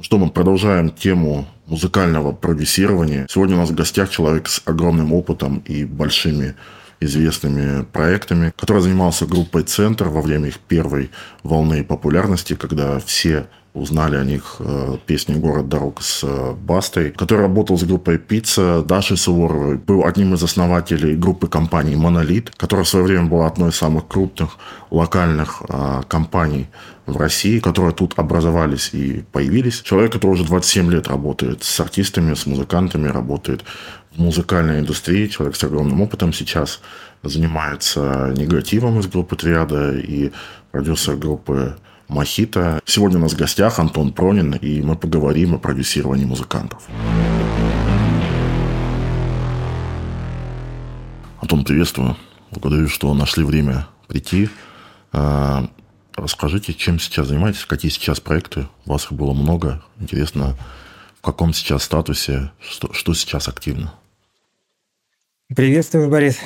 Что мы продолжаем тему музыкального продюсирования. Сегодня у нас в гостях человек с огромным опытом и большими известными проектами, который занимался группой «Центр» во время их первой волны популярности, когда все узнали о них э, песни «Город дорог» с э, Бастой, который работал с группой «Пицца» Дашей Суворовой, был одним из основателей группы компании «Монолит», которая в свое время была одной из самых крупных локальных э, компаний в России, которые тут образовались и появились. Человек, который уже 27 лет работает с артистами, с музыкантами, работает в музыкальной индустрии, человек с огромным опытом сейчас занимается негативом из группы «Триада» и продюсер группы Мохито. Сегодня у нас в гостях Антон Пронин, и мы поговорим о продюсировании музыкантов. Антон, приветствую. Благодарю, что нашли время прийти. А, расскажите, чем сейчас занимаетесь, какие сейчас проекты? У вас их было много. Интересно, в каком сейчас статусе, что, что сейчас активно? Приветствую, Борис.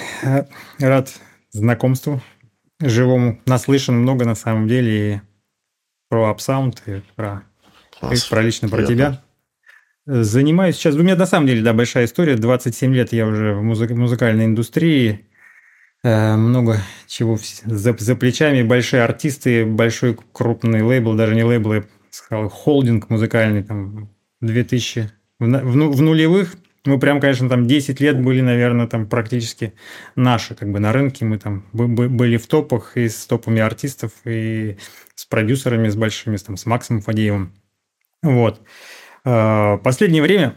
Рад знакомству живому. Наслышан много на самом деле. И про апсаунд и про, и про лично про тебя. Занимаюсь сейчас... У меня на самом деле, да, большая история. 27 лет я уже в музык, музыкальной индустрии. Э, много чего за, за плечами. Большие артисты, большой крупный лейбл, даже не лейбл, я сказал, холдинг музыкальный, там, 2000... В, в, в нулевых мы прям, конечно, там 10 лет были, наверное, там практически наши, как бы на рынке. Мы там были в топах и с топами артистов, и с продюсерами, с большими, там, с Максом Фадеевым. Вот. А, последнее время,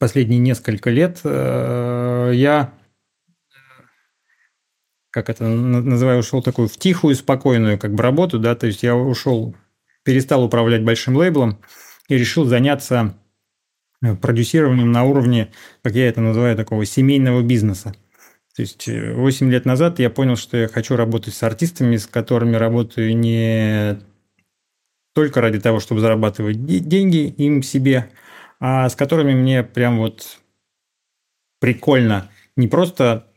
последние несколько лет э, я, как это называю, ушел такую в тихую, спокойную как бы работу, да, то есть я ушел, перестал управлять большим лейблом и решил заняться Э, продюсированием на уровне, как я это называю, такого семейного бизнеса. То есть 8 э, лет назад я понял, что я хочу работать с артистами, с которыми работаю не только ради того, чтобы зарабатывать деньги им себе, а с которыми мне прям вот прикольно не просто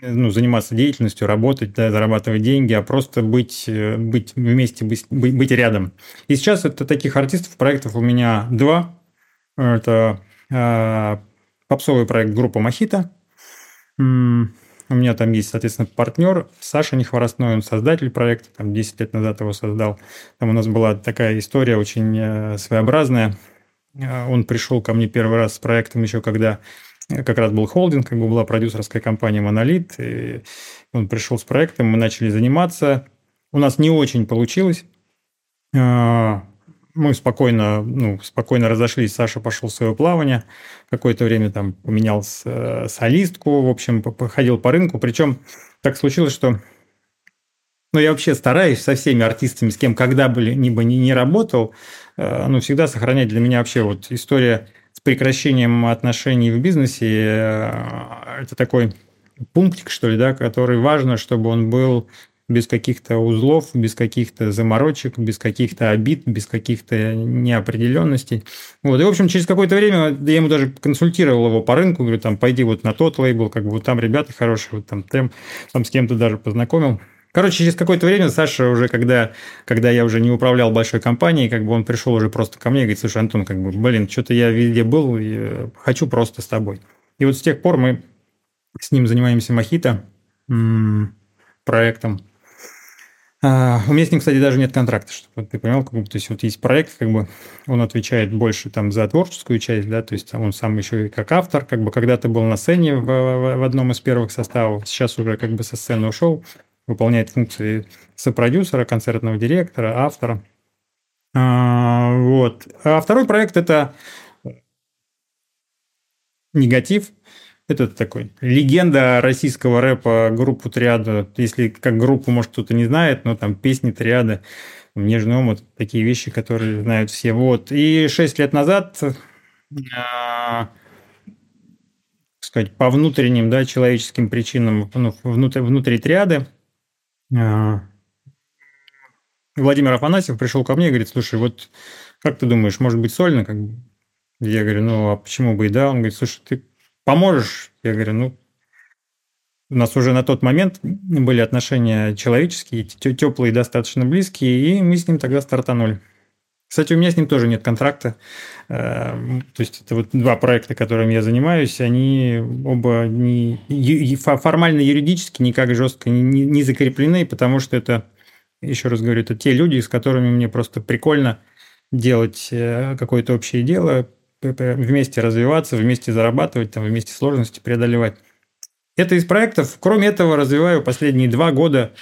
ну, заниматься деятельностью, работать, да, зарабатывать деньги, а просто быть, э, быть вместе, быть, быть рядом. И сейчас это таких артистов, проектов у меня два. Это э, попсовый проект группа Мохито. У меня там есть, соответственно, партнер Саша Нехворостной, он создатель проекта, там 10 лет назад его создал. Там у нас была такая история очень э, своеобразная. Э, он пришел ко мне первый раз с проектом еще когда как раз был холдинг, как бы была продюсерская компания «Монолит». И он пришел с проектом, мы начали заниматься. У нас не очень получилось мы спокойно, ну, спокойно разошлись. Саша пошел в свое плавание. Какое-то время там поменял э, солистку. В общем, ходил по рынку. Причем так случилось, что ну, я вообще стараюсь со всеми артистами, с кем когда бы либо не, не работал, э, ну, всегда сохранять для меня вообще вот история с прекращением отношений в бизнесе. Э, это такой пунктик, что ли, да, который важно, чтобы он был без каких-то узлов, без каких-то заморочек, без каких-то обид, без каких-то неопределенностей. Вот. И, в общем, через какое-то время я ему даже консультировал его по рынку, говорю, там, пойди вот на тот лейбл, как бы вот там ребята хорошие, вот там, там, там с кем-то даже познакомил. Короче, через какое-то время Саша уже, когда, когда я уже не управлял большой компанией, как бы он пришел уже просто ко мне и говорит, слушай, Антон, как бы, блин, что-то я везде был, и э, хочу просто с тобой. И вот с тех пор мы с ним занимаемся Мохито проектом. А, у меня с ним, кстати, даже нет контракта, чтобы ты понял, как бы, то есть вот есть проект, как бы он отвечает больше там за творческую часть, да, то есть он сам еще и как автор, как бы когда-то был на сцене в, в, в одном из первых составов, сейчас уже как бы со сцены ушел, выполняет функции сопродюсера, концертного директора, автора. А, вот. А второй проект это негатив, это такой легенда российского рэпа, группу Триада. Если как группу, может, кто-то не знает, но там песни Триада, Нежный омут, такие вещи, которые знают все. Вот. И шесть лет назад, а, сказать, по внутренним, да, человеческим причинам, ну, внутри, внутри Триады, а, Владимир Афанасьев пришел ко мне и говорит, слушай, вот как ты думаешь, может быть сольно? Как Я говорю, ну, а почему бы и да? Он говорит, слушай, ты поможешь? Я говорю, ну, у нас уже на тот момент были отношения человеческие, теплые, достаточно близкие, и мы с ним тогда стартанули. Кстати, у меня с ним тоже нет контракта. Эм, то есть это вот два проекта, которыми я занимаюсь, они оба не, формально юридически никак жестко не, не закреплены, потому что это, еще раз говорю, это те люди, с которыми мне просто прикольно делать э, какое-то общее дело, вместе развиваться, вместе зарабатывать, там, вместе сложности преодолевать. Это из проектов. Кроме этого, развиваю последние два года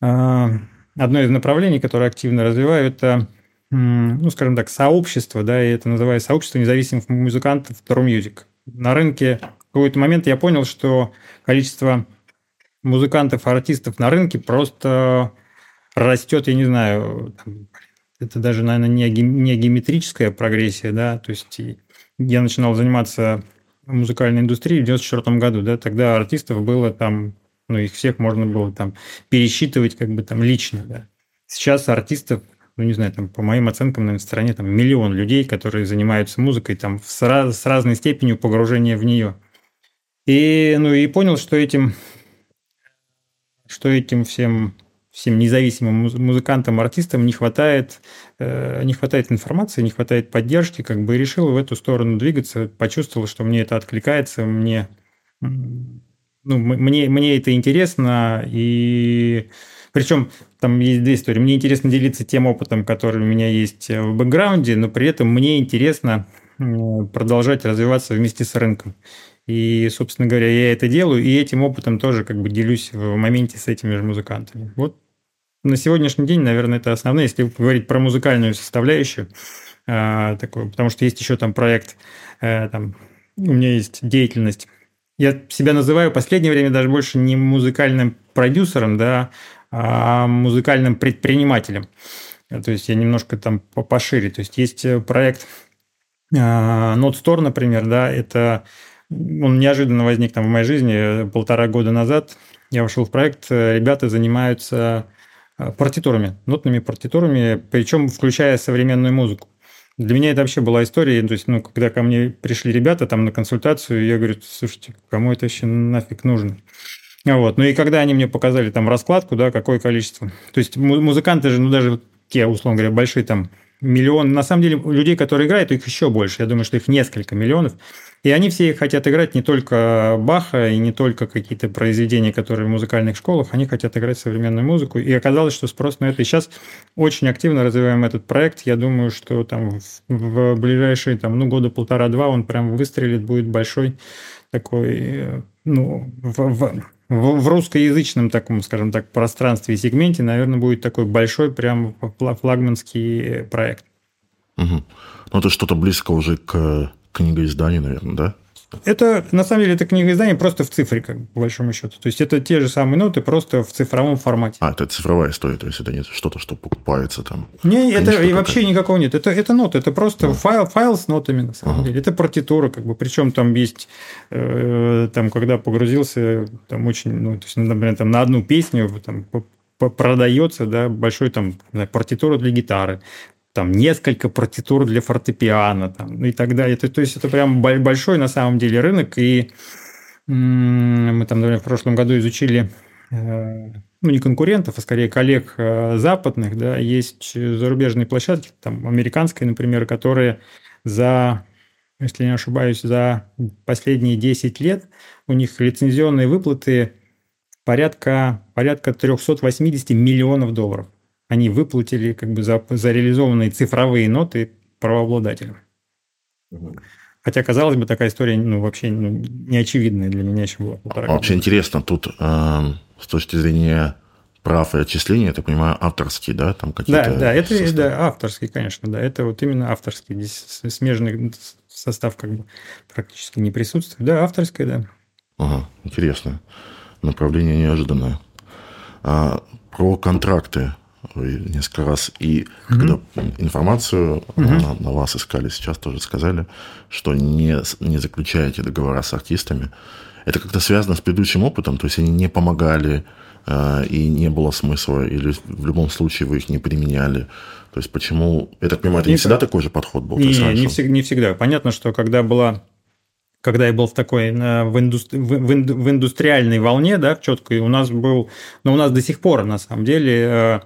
э, одно из направлений, которое активно развиваю, это ну, скажем так, сообщество, да, и это называется сообщество независимых музыкантов True Music. На рынке в какой-то момент я понял, что количество музыкантов, артистов на рынке просто растет, я не знаю, это даже, наверное, не, не геометрическая прогрессия, да, то есть я начинал заниматься музыкальной индустрией в 94 году, да, тогда артистов было там, ну, их всех можно было там пересчитывать как бы там лично, да. Сейчас артистов ну, не знаю, там, по моим оценкам, на стране там миллион людей, которые занимаются музыкой там с, раз, с разной степенью погружения в нее. И, ну, и понял, что этим, что этим всем, всем независимым музыкантам, артистам не хватает, э, не хватает информации, не хватает поддержки, как бы решил в эту сторону двигаться, почувствовал, что мне это откликается, мне, ну, мне, мне это интересно, и причем там есть две истории. Мне интересно делиться тем опытом, который у меня есть в бэкграунде, но при этом мне интересно продолжать развиваться вместе с рынком. И, собственно говоря, я это делаю, и этим опытом тоже как бы делюсь в моменте с этими же музыкантами. Вот на сегодняшний день, наверное, это основное, если говорить про музыкальную составляющую, э, такую, потому что есть еще там проект, э, там, у меня есть деятельность. Я себя называю в последнее время даже больше не музыкальным продюсером, да, а музыкальным предпринимателем. То есть я немножко там пошире. То есть есть э, проект а, Node Store, например, да, это он неожиданно возник там в моей жизни э, полтора года назад. Я вошел в проект, э, ребята занимаются партитурами, нотными партитурами, причем включая современную музыку. Для меня это вообще была история, то есть, ну, когда ко мне пришли ребята там на консультацию, я говорю, слушайте, кому это вообще нафиг нужно? Вот. Ну и когда они мне показали там раскладку, да, какое количество. То есть музыканты же, ну даже те, условно говоря, большие там миллион. На самом деле, людей, которые играют, их еще больше. Я думаю, что их несколько миллионов. И они все хотят играть не только Баха и не только какие-то произведения, которые в музыкальных школах, они хотят играть современную музыку. И оказалось, что спрос на это. И сейчас очень активно развиваем этот проект. Я думаю, что там в ближайшие там, ну, года полтора-два он прям выстрелит, будет большой такой, э, ну, в, в, в, русскоязычном таком, скажем так, пространстве и сегменте, наверное, будет такой большой прям флагманский проект. Угу. Ну, это что-то близко уже к книгоизданию, наверное, да? Это, на самом деле, это книга издания просто в цифре, как по большому счету. То есть, это те же самые ноты, просто в цифровом формате. А, это цифровая история, то есть, это не что-то, что покупается там. Не, это и вообще никакого нет. Это, это ноты, это просто да. файл, файл с нотами, на самом ага. деле. Это партитура, как бы. Причем там есть, э, там, когда погрузился, там очень, ну, то есть, например, там на одну песню там, продается, да, большой там партитура для гитары, там несколько партитур для фортепиано там, ну и так далее. Это, то есть это прям большой на самом деле рынок. И мы там, например, в прошлом году изучили э, ну, не конкурентов, а скорее коллег э, западных, да, есть зарубежные площадки, там, американские, например, которые за, если не ошибаюсь, за последние 10 лет у них лицензионные выплаты порядка, порядка 380 миллионов долларов они выплатили как бы за, за реализованные цифровые ноты правообладателям. Угу. Хотя, казалось бы, такая история ну, вообще ну, неочевидная для меня еще была. А вообще интересно, тут э, с точки зрения прав и отчисления, я так понимаю, авторские, да, там какие-то... Да, да, это составы. да, авторский, конечно, да, это вот именно авторский, здесь смежный состав как бы практически не присутствует. Да, авторская, да. Ага, интересно. Направление неожиданное. А, про контракты несколько раз. И mm когда информацию mm на, на вас искали, сейчас тоже сказали, что не, не заключаете договора с артистами. Это как-то связано с предыдущим опытом, то есть они не помогали, э, и не было смысла, или в любом случае вы их не применяли. То есть почему... Я так понимаю, это не, не всегда такой же подход был? Не, не, не, всегда, не всегда. Понятно, что когда была когда я был в такой в, индустри, в, индустриальной волне, да, в четкой, у нас был, но у нас до сих пор на самом деле э,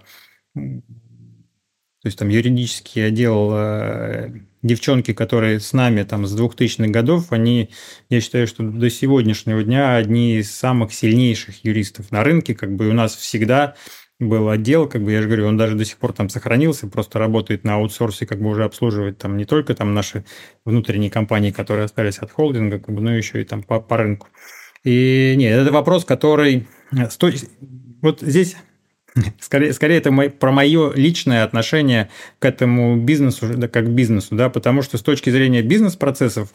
То есть там юридический отдел э, девчонки, которые с нами там с 2000-х годов, они, я считаю, что до сегодняшнего дня одни из самых сильнейших юристов на рынке. Как бы у нас всегда был отдел, как бы я же говорю, он даже до сих пор там сохранился, просто работает на аутсорсе, как бы уже обслуживает там не только там наши внутренние компании, которые остались от холдинга, как бы, но еще и там по, по рынку. И нет, это вопрос, который... Э, вот здесь Скорее, скорее это мой, про мое личное отношение к этому бизнесу, да, как к бизнесу, да, потому что с точки зрения бизнес-процессов,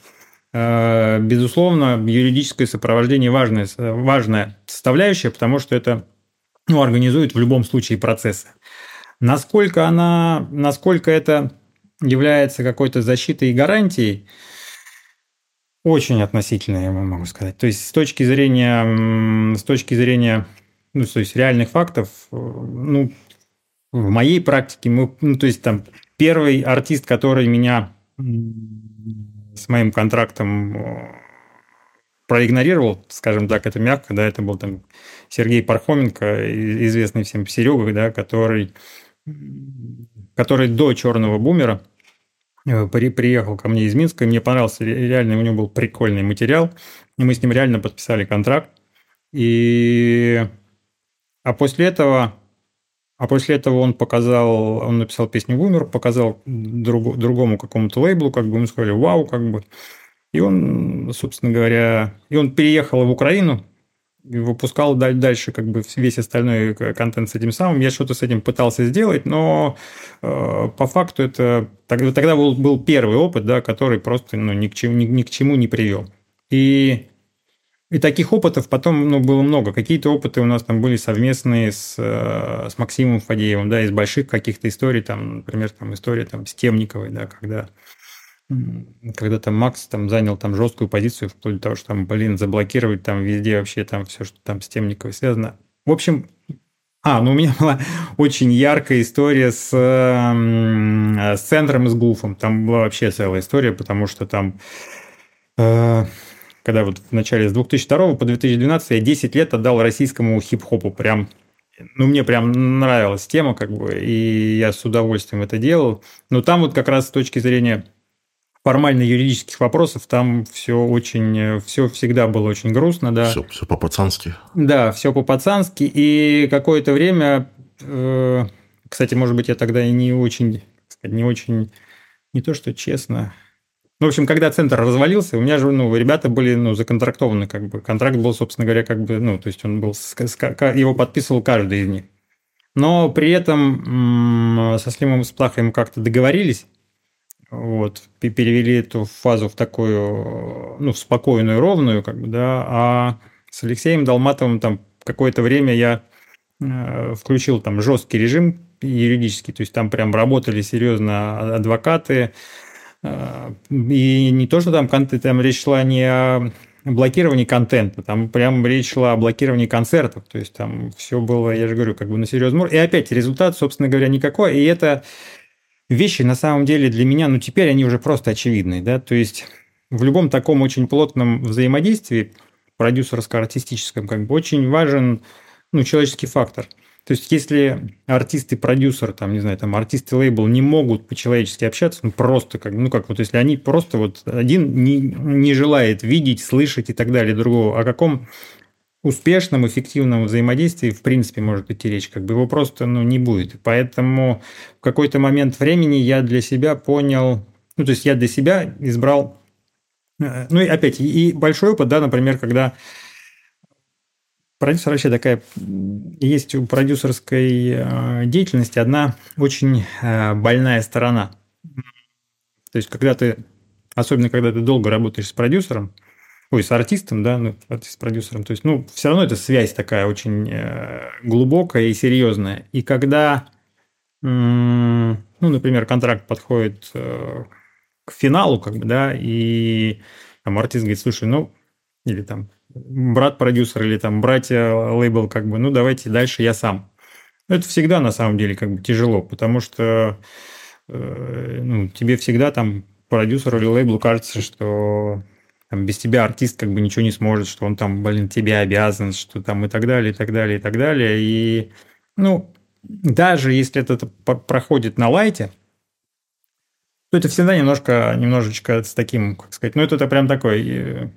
э, безусловно, юридическое сопровождение важная, важная составляющая, потому что это ну, организует в любом случае процессы. Насколько она, насколько это является какой-то защитой и гарантией, очень относительно, я могу сказать. То есть с точки зрения, с точки зрения, ну, то есть реальных фактов, ну, в моей практике, мы, ну, то есть там первый артист, который меня с моим контрактом проигнорировал, скажем так, это мягко, да, это был там Сергей Пархоменко, известный всем Серега, да, который, который до «Черного бумера» э, при, приехал ко мне из Минска, и мне понравился, реально у него был прикольный материал, и мы с ним реально подписали контракт, и... А после этого а после этого он показал, он написал песню «Бумер», показал друг, другому какому-то лейблу, как бы мы сказали, вау, как бы. И он, собственно говоря, и он переехал в Украину, и выпускал дальше как бы весь остальной контент с этим самым. Я что-то с этим пытался сделать, но э, по факту это тогда, тогда был, был первый опыт, да, который просто ну, ни, к чему, ни, ни к чему не привел. И, и таких опытов потом ну, было много. Какие-то опыты у нас там были совместные с, э, с Максимом Фадеевым, да, из больших каких-то историй, там, например, там история там, с Темниковой, да, когда когда там Макс там занял там жесткую позицию, вплоть до того, что там, блин, заблокировать там везде вообще там все, что там с Темниковой связано. В общем, а, ну у меня была очень яркая история с, с центром с Гуфом. Там была вообще целая история, потому что там, э, когда вот в начале с 2002 по 2012 я 10 лет отдал российскому хип-хопу. Прям, ну, мне прям нравилась тема, как бы, и я с удовольствием это делал. Но там вот как раз с точки зрения формально-юридических вопросов там все очень, все всегда было очень грустно, да. Все, все по-пацански. Да, все по-пацански. И какое-то время, э, кстати, может быть, я тогда и не очень, не очень, не то что честно. Ну, в общем, когда центр развалился, у меня же, ну, ребята были, ну, законтрактованы, как бы. Контракт был, собственно говоря, как бы, ну, то есть он был, его подписывал каждый из них. Но при этом со Слимом Сплахаем как-то договорились, вот, перевели эту фазу в такую, ну, в спокойную, ровную, как бы, да, а с Алексеем Долматовым там какое-то время я э, включил там жесткий режим юридический, то есть там прям работали серьезно адвокаты, и не то, что там, там речь шла не о блокировании контента, там прям речь шла о блокировании концертов, то есть там все было, я же говорю, как бы на серьезном уровне. И опять результат, собственно говоря, никакой, и это вещи на самом деле для меня, ну, теперь они уже просто очевидны, да, то есть в любом таком очень плотном взаимодействии продюсерско-артистическом как бы очень важен, ну, человеческий фактор. То есть, если артист и продюсер, там, не знаю, там, артист и лейбл не могут по-человечески общаться, ну, просто как, ну, как вот, если они просто вот один не, не желает видеть, слышать и так далее другого, о каком успешном, эффективном взаимодействии, в принципе, может идти речь, как бы его просто ну, не будет. Поэтому в какой-то момент времени я для себя понял, ну, то есть я для себя избрал, э, ну, и опять, и большой опыт, да, например, когда продюсер вообще такая, есть у продюсерской э, деятельности одна очень э, больная сторона. То есть, когда ты, особенно когда ты долго работаешь с продюсером, ой, с артистом, да, ну, с продюсером. То есть, ну, все равно это связь такая очень э, глубокая и серьезная. И когда, ну, например, контракт подходит э, к финалу, как бы, да, и там артист говорит, слушай, ну, или там брат-продюсер, или там братья лейбл, как бы, ну, давайте дальше я сам. Это всегда, на самом деле, как бы тяжело, потому что э, ну, тебе всегда там продюсеру или лейблу кажется, что там, без тебя артист как бы ничего не сможет, что он там, блин, тебе обязан, что там и так далее, и так далее, и так далее. И, ну, даже если это проходит на лайте, то это всегда немножко, немножечко с таким, как сказать, ну, это, это прям такой э,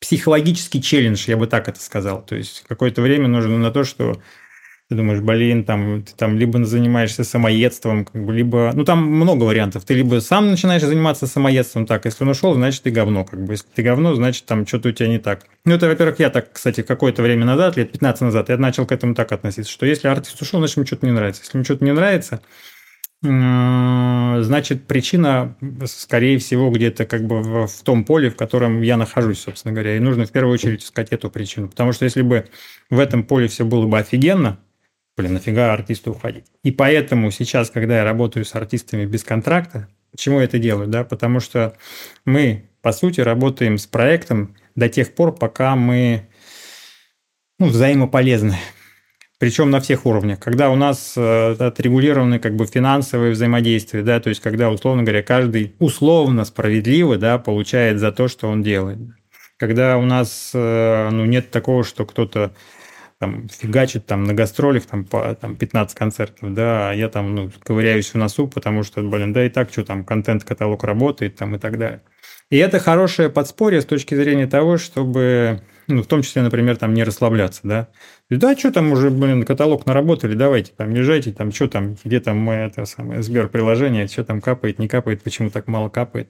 психологический челлендж, я бы так это сказал. То есть какое-то время нужно на то, что ты думаешь, блин, там, ты там либо занимаешься самоедством, как бы, либо... Ну, там много вариантов. Ты либо сам начинаешь заниматься самоедством так, если он ушел, значит, ты говно. Как бы. Если ты говно, значит, там что-то у тебя не так. Ну, это, во-первых, я так, кстати, какое-то время назад, лет 15 назад, я начал к этому так относиться, что если артист ушел, значит, ему что-то не нравится. Если ему что-то не нравится, значит, причина, скорее всего, где-то как бы в, том поле, в котором я нахожусь, собственно говоря. И нужно в первую очередь искать эту причину. Потому что если бы в этом поле все было бы офигенно, блин, нафига артисту уходить? И поэтому сейчас, когда я работаю с артистами без контракта, почему я это делаю? Да? Потому что мы, по сути, работаем с проектом до тех пор, пока мы ну, взаимополезны. Причем на всех уровнях. Когда у нас э, отрегулированы как бы финансовые взаимодействия, да, то есть когда, условно говоря, каждый условно справедливо да, получает за то, что он делает. Когда у нас э, ну, нет такого, что кто-то там фигачит там на гастролях там по там, 15 концертов, да, а я там ну, ковыряюсь в носу, потому что, блин, да и так, что там, контент-каталог работает там и так далее. И это хорошее подспорье с точки зрения того, чтобы, ну, в том числе, например, там не расслабляться, да. Да, что там уже, блин, каталог наработали, давайте там езжайте, там что там, где там мое это самое Сбер-приложение, что там капает, не капает, почему так мало капает.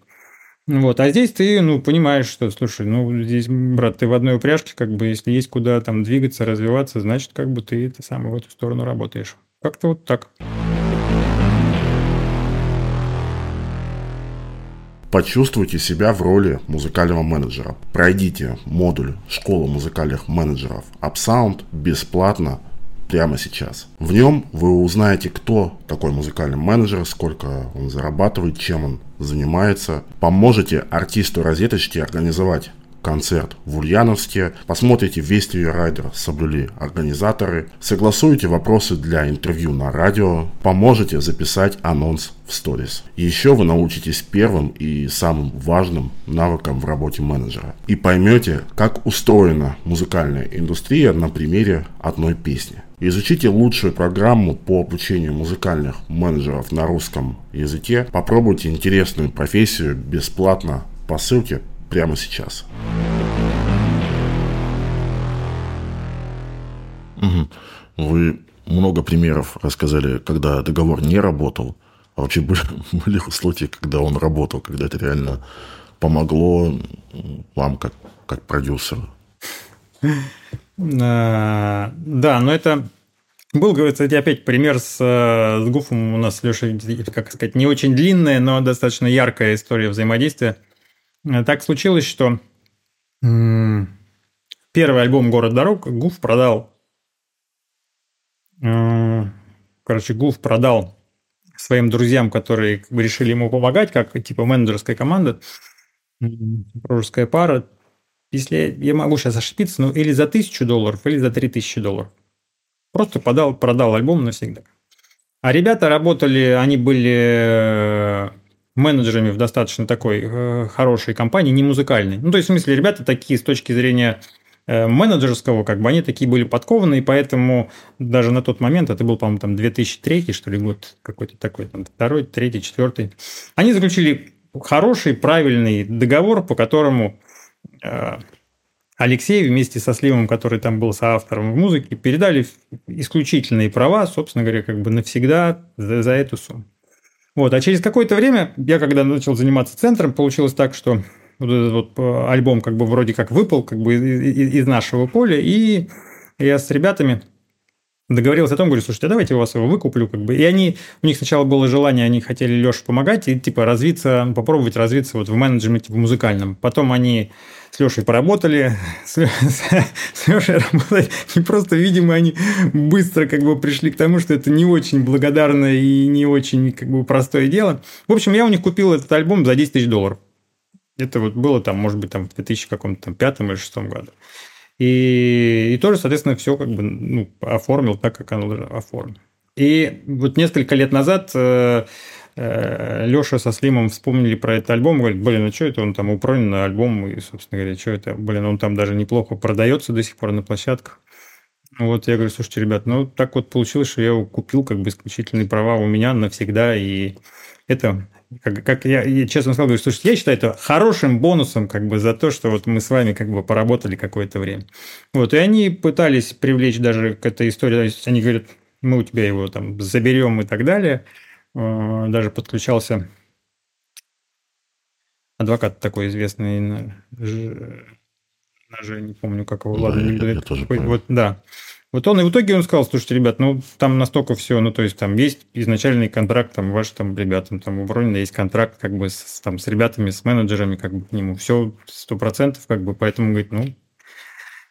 Вот, а здесь ты, ну, понимаешь, что, слушай, ну, здесь, брат, ты в одной упряжке, как бы, если есть куда там двигаться, развиваться, значит, как бы ты это самое в эту сторону работаешь. Как-то вот так. Почувствуйте себя в роли музыкального менеджера. Пройдите модуль «Школа музыкальных менеджеров UpSound» бесплатно прямо сейчас. В нем вы узнаете, кто такой музыкальный менеджер, сколько он зарабатывает, чем он занимается. Поможете артисту розеточки организовать концерт в Ульяновске, посмотрите весь райдер соблюли организаторы, согласуете вопросы для интервью на радио, поможете записать анонс в сторис. Еще вы научитесь первым и самым важным навыкам в работе менеджера. И поймете, как устроена музыкальная индустрия на примере одной песни. Изучите лучшую программу по обучению музыкальных менеджеров на русском языке. Попробуйте интересную профессию бесплатно по ссылке прямо сейчас. Вы много примеров рассказали, когда договор не работал. А вообще были, были случаи, когда он работал, когда это реально помогло вам как, как продюсеру? А, да, но это был, кстати, опять пример с, с Гуфом у нас, Леша, как сказать, не очень длинная, но достаточно яркая история взаимодействия. Так случилось, что первый альбом «Город дорог» Гуф продал Э, короче, Гуф продал своим друзьям, которые решили ему помогать, как типа менеджерская команда, дружеская пара, если я могу сейчас ошибиться, ну или за тысячу долларов, или за три тысячи долларов. Просто подал, продал альбом навсегда. А ребята работали, они были э, менеджерами в достаточно такой э, хорошей компании, не музыкальной. Ну, то есть, в смысле, ребята такие с точки зрения Э, менеджерского, как бы они такие были подкованные, и поэтому даже на тот момент, это был, по-моему, там 2003, что ли, год какой-то такой, там, второй, третий, четвертый, они заключили хороший, правильный договор, по которому э, Алексей вместе со Сливом, который там был соавтором в музыке, передали исключительные права, собственно говоря, как бы навсегда за, за эту сумму. Вот. А через какое-то время, я когда начал заниматься центром, получилось так, что вот этот вот э, альбом как бы вроде как выпал как бы из, из нашего поля, и я с ребятами договорился о том, говорю, слушайте, а давайте я вас его выкуплю, как бы. И они, у них сначала было желание, они хотели Леше помогать и типа развиться, попробовать развиться вот в менеджменте, в музыкальном. Потом они с Лешей поработали, с, с Лешей работали, и просто, видимо, они быстро как бы пришли к тому, что это не очень благодарное и не очень как бы простое дело. В общем, я у них купил этот альбом за 10 тысяч долларов. Это вот было там, может быть, там в 2005 или 2006 году. И, и тоже, соответственно, все как бы ну, оформил так, как оно оформлено. И вот несколько лет назад э, э, Леша со Слимом вспомнили про этот альбом, говорит, блин, а что это он там упронен на альбом, и, собственно говоря, что это, блин, он там даже неплохо продается до сих пор на площадках. Вот я говорю, слушайте, ребят, ну так вот получилось, что я его купил как бы исключительные права у меня навсегда, и это как, как я, я честно сказал, говорю, слушайте, я считаю это хорошим бонусом как бы за то, что вот мы с вами как бы поработали какое-то время. Вот, и они пытались привлечь даже к этой истории, то есть они говорят, мы у тебя его там заберем и так далее. Э, даже подключался адвокат такой известный, даже не помню, как его, ладно, не буду. Вот, да. Вот он, и в итоге он сказал, слушайте, ребят, ну, там настолько все, ну, то есть, там есть изначальный контракт, там, ваш, там, ребятам, там, у Бронина есть контракт, как бы, с, там, с ребятами, с менеджерами, как бы, к нему, все сто процентов, как бы, поэтому, говорит, ну,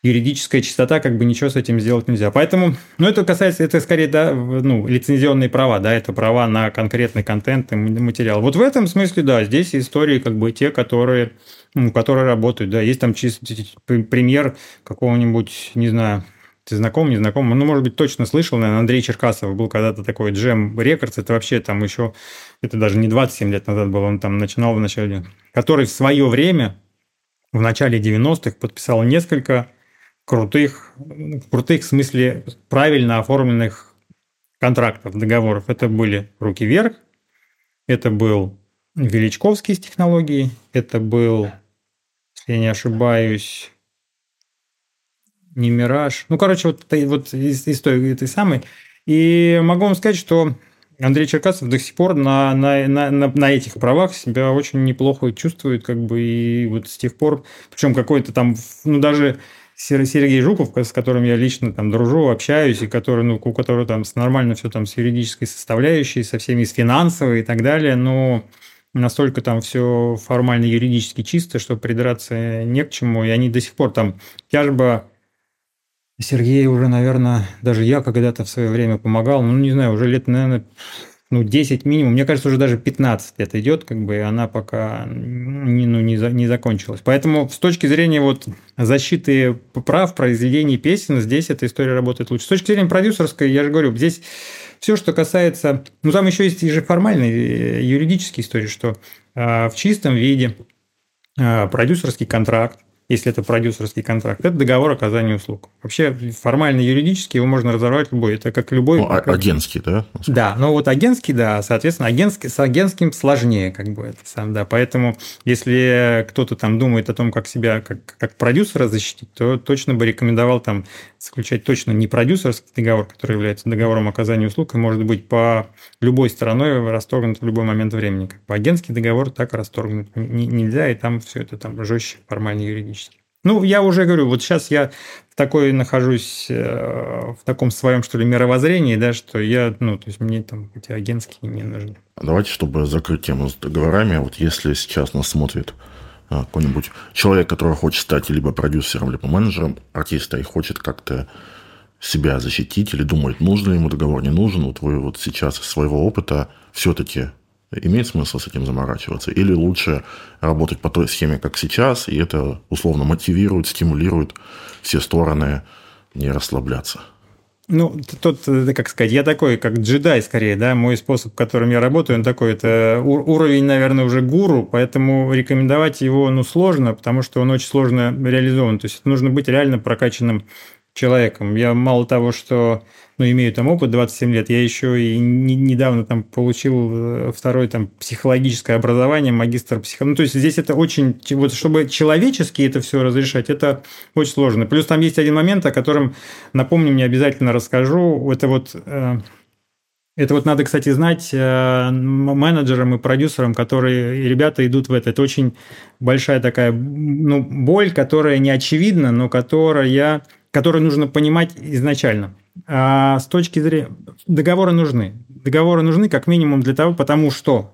юридическая чистота, как бы ничего с этим сделать нельзя. Поэтому, ну, это касается, это скорее, да, ну, лицензионные права, да, это права на конкретный контент и материал. Вот в этом смысле, да, здесь истории как бы те, которые, ну, которые работают, да, есть там чисто пример какого-нибудь, не знаю, ты знаком, не знаком, ну, может быть, точно слышал, наверное, Андрей Черкасов был когда-то такой Джем Рекордс, это вообще там еще, это даже не 27 лет назад было, он там начинал в начале, который в свое время, в начале 90-х подписал несколько крутых, крутых в смысле правильно оформленных контрактов, договоров. Это были «Руки вверх», это был Величковский с технологией, это был, если я не ошибаюсь, не «Мираж». Ну, короче, вот, вот из, из той этой самой. И могу вам сказать, что Андрей Черкасов до сих пор на, на, на, на этих правах себя очень неплохо чувствует, как бы, и вот с тех пор, причем какой-то там, ну, даже Сергей Жуков, с которым я лично там дружу, общаюсь, и который, ну, у которого там нормально все там с юридической составляющей, со всеми с финансовой и так далее, но настолько там все формально юридически чисто, что придраться не к чему, и они до сих пор там тяжба Сергей уже, наверное, даже я когда-то в свое время помогал, ну, не знаю, уже лет, наверное, ну, 10 минимум, мне кажется, уже даже 15 лет идет, как бы, и она пока не, ну, не, за, не закончилась. Поэтому с точки зрения вот защиты прав, произведений песен, здесь эта история работает лучше. С точки зрения продюсерской, я же говорю, здесь все, что касается... Ну, там еще есть и же формальные юридические истории, что э, в чистом виде э, продюсерский контракт, если это продюсерский контракт, это договор оказания услуг. Вообще формально юридически его можно разорвать любой. Это как любой... Ну, как... агентский, да? Да, но вот агентский, да, соответственно, агентский, с агентским сложнее, как бы это сам, да. Поэтому, если кто-то там думает о том, как себя как, как продюсера защитить, то точно бы рекомендовал там заключать точно не продюсерский договор, который является договором оказания услуг, и может быть по любой стороной расторгнут в любой момент времени. Как по агентский договор так расторгнуть нельзя, и там все это там жестче формально юридически. Ну, я уже говорю, вот сейчас я такой нахожусь, э, в таком своем, что ли, мировоззрении, да, что я, ну, то есть мне там эти агентские не нужны. Давайте, чтобы закрыть тему с договорами, вот если сейчас нас смотрит э, какой-нибудь человек, который хочет стать либо продюсером, либо менеджером артиста и хочет как-то себя защитить или думает, нужен ли ему договор, не нужен, вот вы вот сейчас из своего опыта все-таки имеет смысл с этим заморачиваться? Или лучше работать по той схеме, как сейчас, и это условно мотивирует, стимулирует все стороны не расслабляться? Ну, тут, как сказать, я такой, как джедай скорее, да, мой способ, которым я работаю, он такой, это уровень, наверное, уже гуру, поэтому рекомендовать его, ну, сложно, потому что он очень сложно реализован, то есть нужно быть реально прокачанным человеком. Я мало того, что ну, имею там опыт 27 лет, я еще и не, недавно там получил э, второе там психологическое образование, магистр психологии. Ну, то есть здесь это очень, вот чтобы человечески это все разрешать, это очень сложно. Плюс там есть один момент, о котором, напомню, мне обязательно расскажу. Это вот э, это вот надо, кстати, знать э, менеджерам и продюсерам, которые ребята идут в это. Это очень большая такая ну, боль, которая не очевидна, но которая, которую нужно понимать изначально. А с точки зрения... Договоры нужны. Договоры нужны как минимум для того, потому что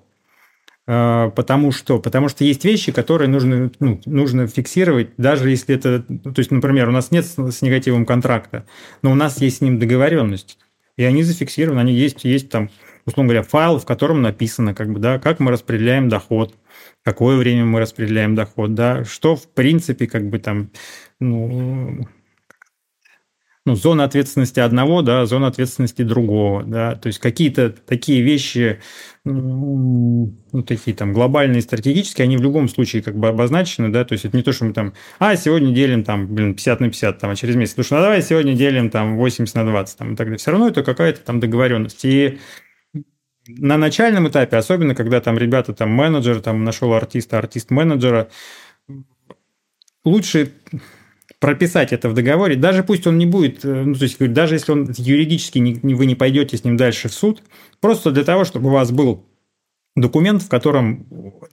а, Потому что, потому что есть вещи, которые нужно, ну, нужно фиксировать, даже если это, то есть, например, у нас нет с негативом контракта, но у нас есть с ним договоренность, и они зафиксированы, они есть, есть там, условно говоря, файл, в котором написано, как бы, да, как мы распределяем доход, какое время мы распределяем доход, да, что в принципе, как бы там, ну, ну, зона ответственности одного, да, зона ответственности другого, да, то есть какие-то такие вещи, ну, такие там глобальные, стратегические, они в любом случае как бы обозначены, да, то есть это не то, что мы там, а, сегодня делим там, блин, 50 на 50, там, а через месяц, слушай, ну, давай сегодня делим там 80 на 20, там, и так далее. Все равно это какая-то там договоренность. И на начальном этапе, особенно когда там ребята, там менеджер, там нашел артиста, артист-менеджера, лучше прописать это в договоре, даже пусть он не будет, э, ну, то есть даже если он юридически не, вы не пойдете с ним дальше в суд, просто для того, чтобы у вас был документ, в котором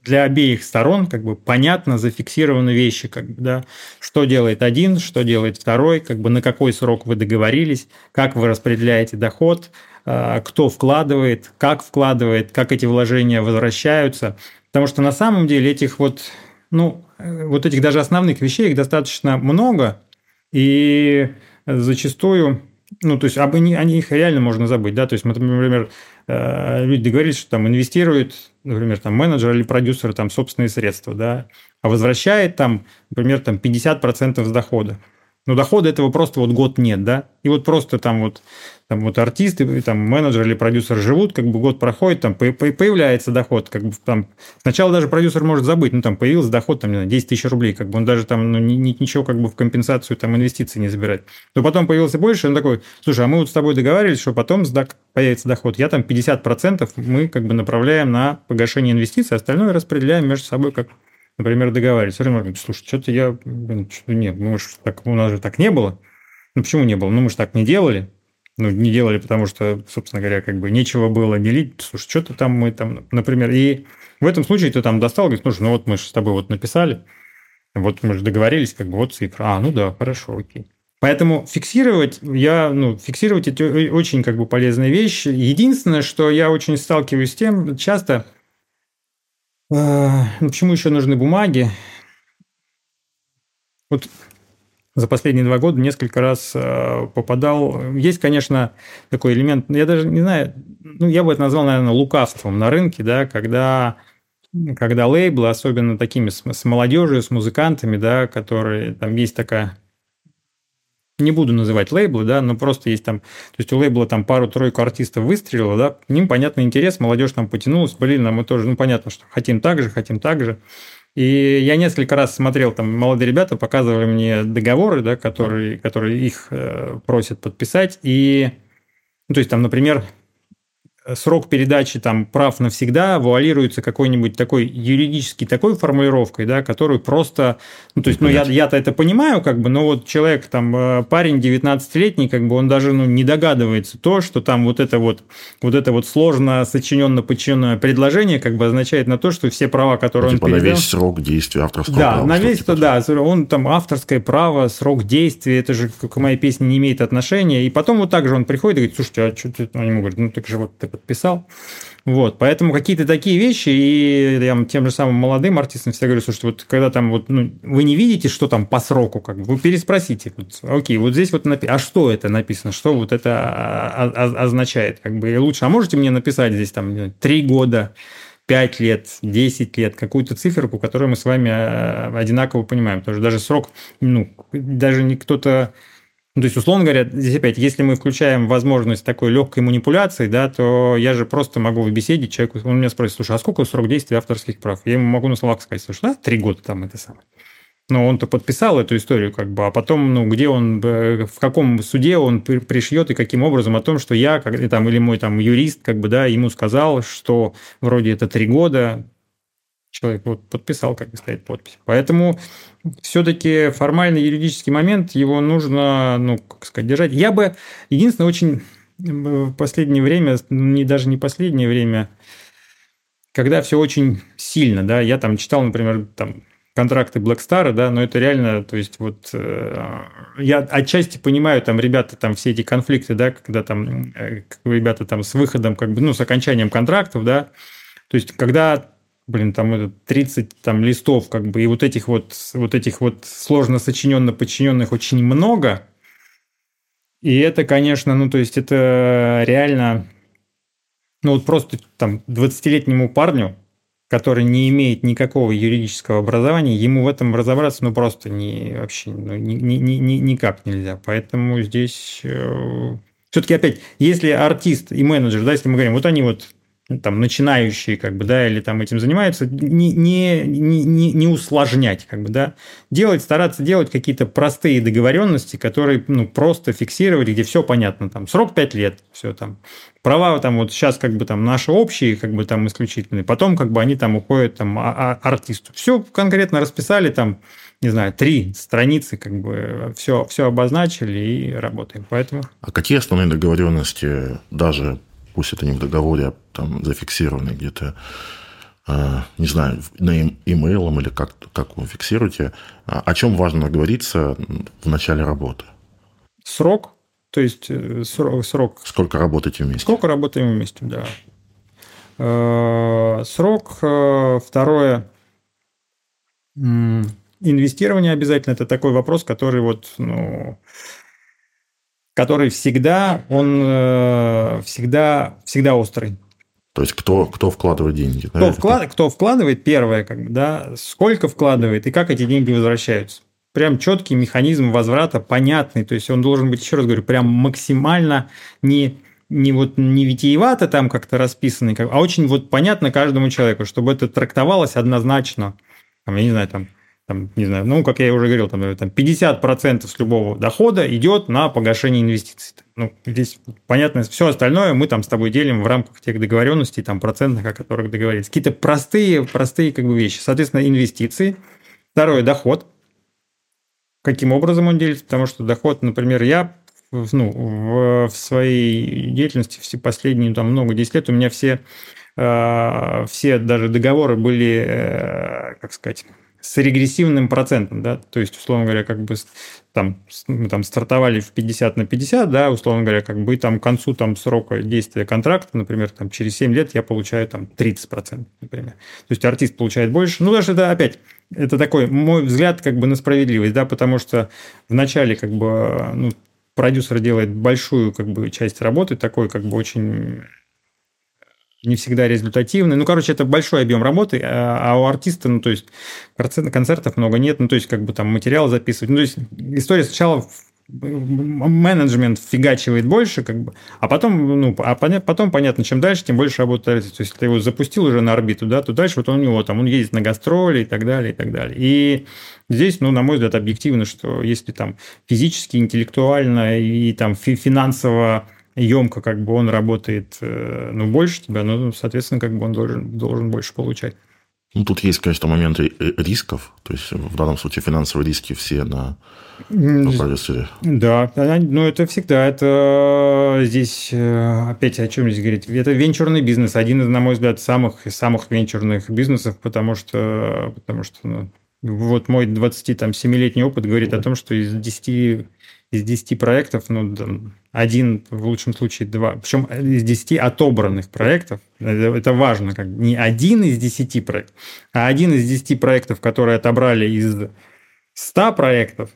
для обеих сторон как бы понятно зафиксированы вещи, как бы, да, что делает один, что делает второй, как бы на какой срок вы договорились, как вы распределяете доход, э, кто вкладывает, как вкладывает, как эти вложения возвращаются. Потому что на самом деле этих вот ну, э, вот этих даже основных вещей, их достаточно много, и зачастую, ну, то есть об, они, о них реально можно забыть, да, то есть, мы, например, э, люди договорились, что там инвестируют, например, там менеджер или продюсер там собственные средства, да, а возвращает там, например, там 50% с дохода. Но дохода этого просто вот год нет, да, и вот просто там вот там вот артисты, там менеджер или продюсер живут, как бы год проходит, там появляется доход, как бы там сначала даже продюсер может забыть, ну там появился доход, там, не знаю, 10 тысяч рублей, как бы он даже там ну, ничего как бы в компенсацию там инвестиций не забирает. Но потом появился больше, он такой, слушай, а мы вот с тобой договаривались, что потом появится доход, я там 50% мы как бы направляем на погашение инвестиций, остальное распределяем между собой как например, договаривались. Время говорит, слушай, что-то я, блин, что-то нет, ну, так, у нас же так не было. Ну, почему не было? Ну, мы же так не делали ну, не делали, потому что, собственно говоря, как бы нечего было делить. Слушай, что-то там мы там, например, и в этом случае ты там достал, говоришь, слушай, ну вот мы же с тобой вот написали, вот мы же договорились, как бы вот цифра. А, ну да, хорошо, окей. Поэтому фиксировать, я, ну, фиксировать это очень как бы полезная вещь. Единственное, что я очень сталкиваюсь с тем, часто, э, ну, почему еще нужны бумаги? Вот за последние два года несколько раз э, попадал. Есть, конечно, такой элемент, я даже не знаю, ну, я бы это назвал, наверное, лукавством на рынке, да, когда когда лейблы, особенно такими с, с молодежью, с музыкантами, да, которые там есть такая не буду называть лейблы, да, но просто есть там, то есть у лейбла там пару-тройку артистов выстрелило, да, к ним, понятно, интерес, молодежь там потянулась, блин, а мы тоже, ну, понятно, что хотим так же, хотим так же. И я несколько раз смотрел, там молодые ребята показывали мне договоры, да, которые, которые их э, просят подписать. И, ну, то есть, там, например, срок передачи там прав навсегда вуалируется какой-нибудь такой юридически такой формулировкой, да, которую просто, ну, то есть, ну, я, я-то это понимаю, как бы, но вот человек, там, э, парень 19-летний, как бы, он даже, ну, не догадывается то, что там вот это вот, вот это вот сложно сочиненно подчиненное предложение, как бы, означает на то, что все права, которые ну, типа он передал... на весь срок действия авторского да, права. на весь, то, да, он там авторское право, срок действия, это же к моей песне не имеет отношения, и потом вот так же он приходит и говорит, слушайте, а что ты, ну, ему говорят, ну, так же вот подписал. Вот, поэтому какие-то такие вещи, и я тем же самым молодым артистам всегда говорю, что вот когда там вот, ну, вы не видите, что там по сроку, как бы, вы переспросите, вот, окей, вот здесь вот написано, а что это написано, что вот это означает, как бы, лучше, а можете мне написать здесь там три года, 5 лет, 10 лет, какую-то циферку, которую мы с вами а, одинаково понимаем. Потому что даже срок, ну, даже не кто-то ну, то есть, условно говоря, здесь опять, если мы включаем возможность такой легкой манипуляции, да, то я же просто могу в беседе человеку, он меня спросит, слушай, а сколько срок действия авторских прав? Я ему могу на словах сказать, слушай, да, три года там это самое. Но он-то подписал эту историю, как бы, а потом, ну, где он, э, в каком суде он пришьет и каким образом о том, что я, как, там, или мой там юрист, как бы, да, ему сказал, что вроде это три года, человек вот подписал, как бы стоит подпись. Поэтому все-таки формальный юридический момент, его нужно, ну, как сказать, держать. Я бы, единственное, очень в последнее время, не даже не последнее время, когда все очень сильно, да, я там читал, например, там контракты Blackstar, да, но это реально, то есть вот э, я отчасти понимаю, там ребята, там все эти конфликты, да, когда там э, ребята там с выходом, как бы, ну, с окончанием контрактов, да, то есть когда блин, там это 30 там, листов, как бы, и вот этих вот, вот этих вот сложно сочиненно подчиненных очень много. И это, конечно, ну, то есть это реально, ну, вот просто там 20-летнему парню который не имеет никакого юридического образования, ему в этом разобраться ну просто не, вообще ну, ни, ни, ни, никак нельзя. Поэтому здесь э, все-таки опять, если артист и менеджер, да, если мы говорим, вот они вот там начинающие, как бы, да, или там этим занимаются, не, не, не, не усложнять, как бы, да, делать, стараться делать какие-то простые договоренности, которые, ну, просто фиксировать, где все понятно, там, срок 5 лет, все там, права там вот сейчас как бы там наши общие, как бы там исключительные, потом как бы они там уходят там а, а, артисту. Все конкретно расписали там, не знаю, три страницы, как бы все, все обозначили и работаем. Поэтому... А какие основные договоренности даже пусть это не в договоре, а там зафиксированы где-то, а, не знаю, на имейлом или как, как вы фиксируете, а о чем важно говориться в начале работы? Срок, то есть э, срок, срок. Сколько работаете вместе? Сколько работаем вместе, да. Э, срок. Э, второе. Инвестирование обязательно. Это такой вопрос, который вот, ну, который всегда, он э, всегда, всегда острый. То есть кто, кто вкладывает деньги? Кто, да? вклад, кто вкладывает, первое, как бы, да, сколько вкладывает и как эти деньги возвращаются. Прям четкий механизм возврата, понятный. То есть он должен быть, еще раз говорю, прям максимально не не вот не витиевато там как-то расписанный, а очень вот понятно каждому человеку, чтобы это трактовалось однозначно. Там, я не знаю, там там, не знаю, ну, как я уже говорил, там, там 50% с любого дохода идет на погашение инвестиций. Ну, здесь понятно, все остальное мы там с тобой делим в рамках тех договоренностей, там, процентных, о которых договорились. Какие-то простые, простые как бы вещи. Соответственно, инвестиции. Второе – доход. Каким образом он делится? Потому что доход, например, я ну, в, в своей деятельности все последние там много 10 лет у меня все, э, все даже договоры были, э, как сказать, с регрессивным процентом, да, то есть, условно говоря, как бы там, мы там стартовали в 50 на 50, да, условно говоря, как бы там к концу там срока действия контракта, например, там через 7 лет я получаю там 30%, например. То есть артист получает больше. Ну, даже это опять, это такой мой взгляд как бы на справедливость, да, потому что вначале как бы ну, продюсер делает большую как бы часть работы, такой как бы очень не всегда результативный. Ну, короче, это большой объем работы, а, а у артиста, ну, то есть концертов много нет, ну, то есть как бы там материал записывать. Ну, то есть история сначала менеджмент фигачивает больше, как бы, а потом, ну, а потом понятно, чем дальше, тем больше работает. То есть, ты его запустил уже на орбиту, да, то дальше вот он у него там, он ездит на гастроли и так далее, и так далее. И здесь, ну, на мой взгляд, объективно, что если там физически, интеллектуально и там финансово емко как бы он работает э, ну, больше тебя, ну, соответственно, как бы он должен, должен больше получать. Ну, тут есть, конечно, моменты рисков. То есть, в данном случае финансовые риски все на, на продюсере. Да, ну, это всегда. Это здесь, э, опять о чем здесь говорить? Это венчурный бизнес. Один из, на мой взгляд, самых, самых венчурных бизнесов, потому что, потому что ну, вот мой 27-летний опыт говорит о том, что из 10 из 10 проектов, ну, один, в лучшем случае два, причем из 10 отобранных проектов, это, важно, как не один из 10 проектов, а один из 10 проектов, которые отобрали из 100 проектов,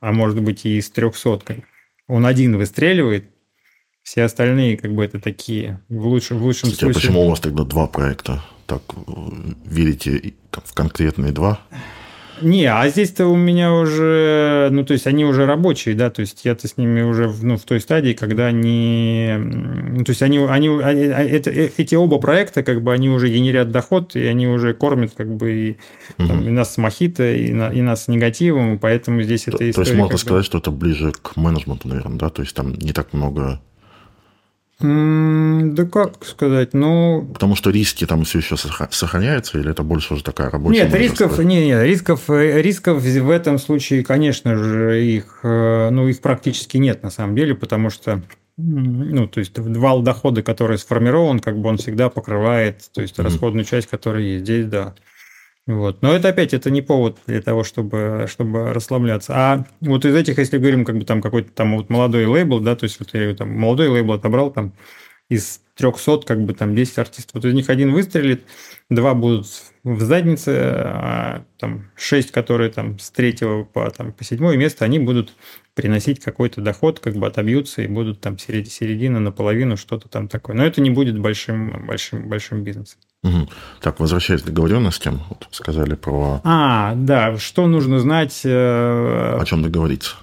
а может быть и из 300, он один выстреливает, все остальные как бы это такие, в лучшем, в лучшем Кстати, а случае... А почему у вас тогда два проекта? Так верите в конкретные два? Не, а здесь-то у меня уже, ну, то есть они уже рабочие, да, то есть я-то с ними уже ну, в той стадии, когда они, ну, то есть они, они, они а, это, э, эти оба проекта, как бы, они уже генерят доход, и они уже кормят, как бы, и, угу. там, и нас с мохито, и, на, и нас с негативом, поэтому здесь то, эта история... То есть можно сказать, что это ближе к менеджменту, наверное, да, то есть там не так много да как сказать, ну... Потому что риски там все еще сохраняются, или это больше уже такая рабочая? Нет, рисков, нет, нет, рисков, э, рисков в этом случае, конечно же, их, э, ну, их практически нет на самом деле, потому что ну, то есть вал дохода, который сформирован, как бы он всегда покрывает, то есть расходную часть, которая есть здесь, да. Вот. Но это опять это не повод для того, чтобы, чтобы расслабляться. А вот из этих, если говорим, как бы там какой-то там вот молодой лейбл, да, то есть вот я там молодой лейбл отобрал там из 300, как бы там 10 артистов. Вот из них один выстрелит, два будут в заднице, а там 6, которые там с третьего по, там, по седьмое место, они будут приносить какой-то доход, как бы отобьются и будут там середина, наполовину, что-то там такое. Но это не будет большим, большим, большим бизнесом. Угу. Так, возвращаясь к договоренностям, вот сказали про... А, да, что нужно знать... Э... О чем договориться?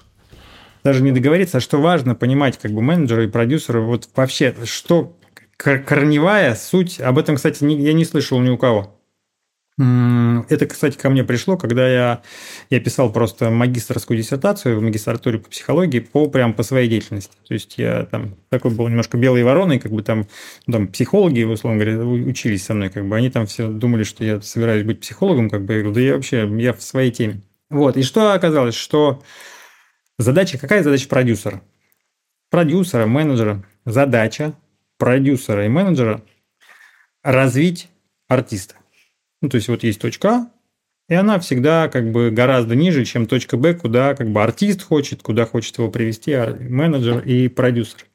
Даже не договориться, а что важно понимать как бы менеджеру и продюсеру, вот вообще, что корневая суть, об этом, кстати, я не слышал ни у кого. Это, кстати, ко мне пришло, когда я, я писал просто магистрскую диссертацию в магистратуре по психологии по прям по своей деятельности. То есть я там такой был немножко белой вороной, как бы там, там психологи, условно говоря, учились со мной, как бы они там все думали, что я собираюсь быть психологом, как бы я говорю, да я вообще, я в своей теме. Вот, и что оказалось, что задача, какая задача продюсера? Продюсера, менеджера, задача продюсера и менеджера развить артиста. Ну, то есть вот есть точка А, и она всегда как бы гораздо ниже, чем точка Б, куда как бы артист хочет, куда хочет его привести менеджер и продюсер.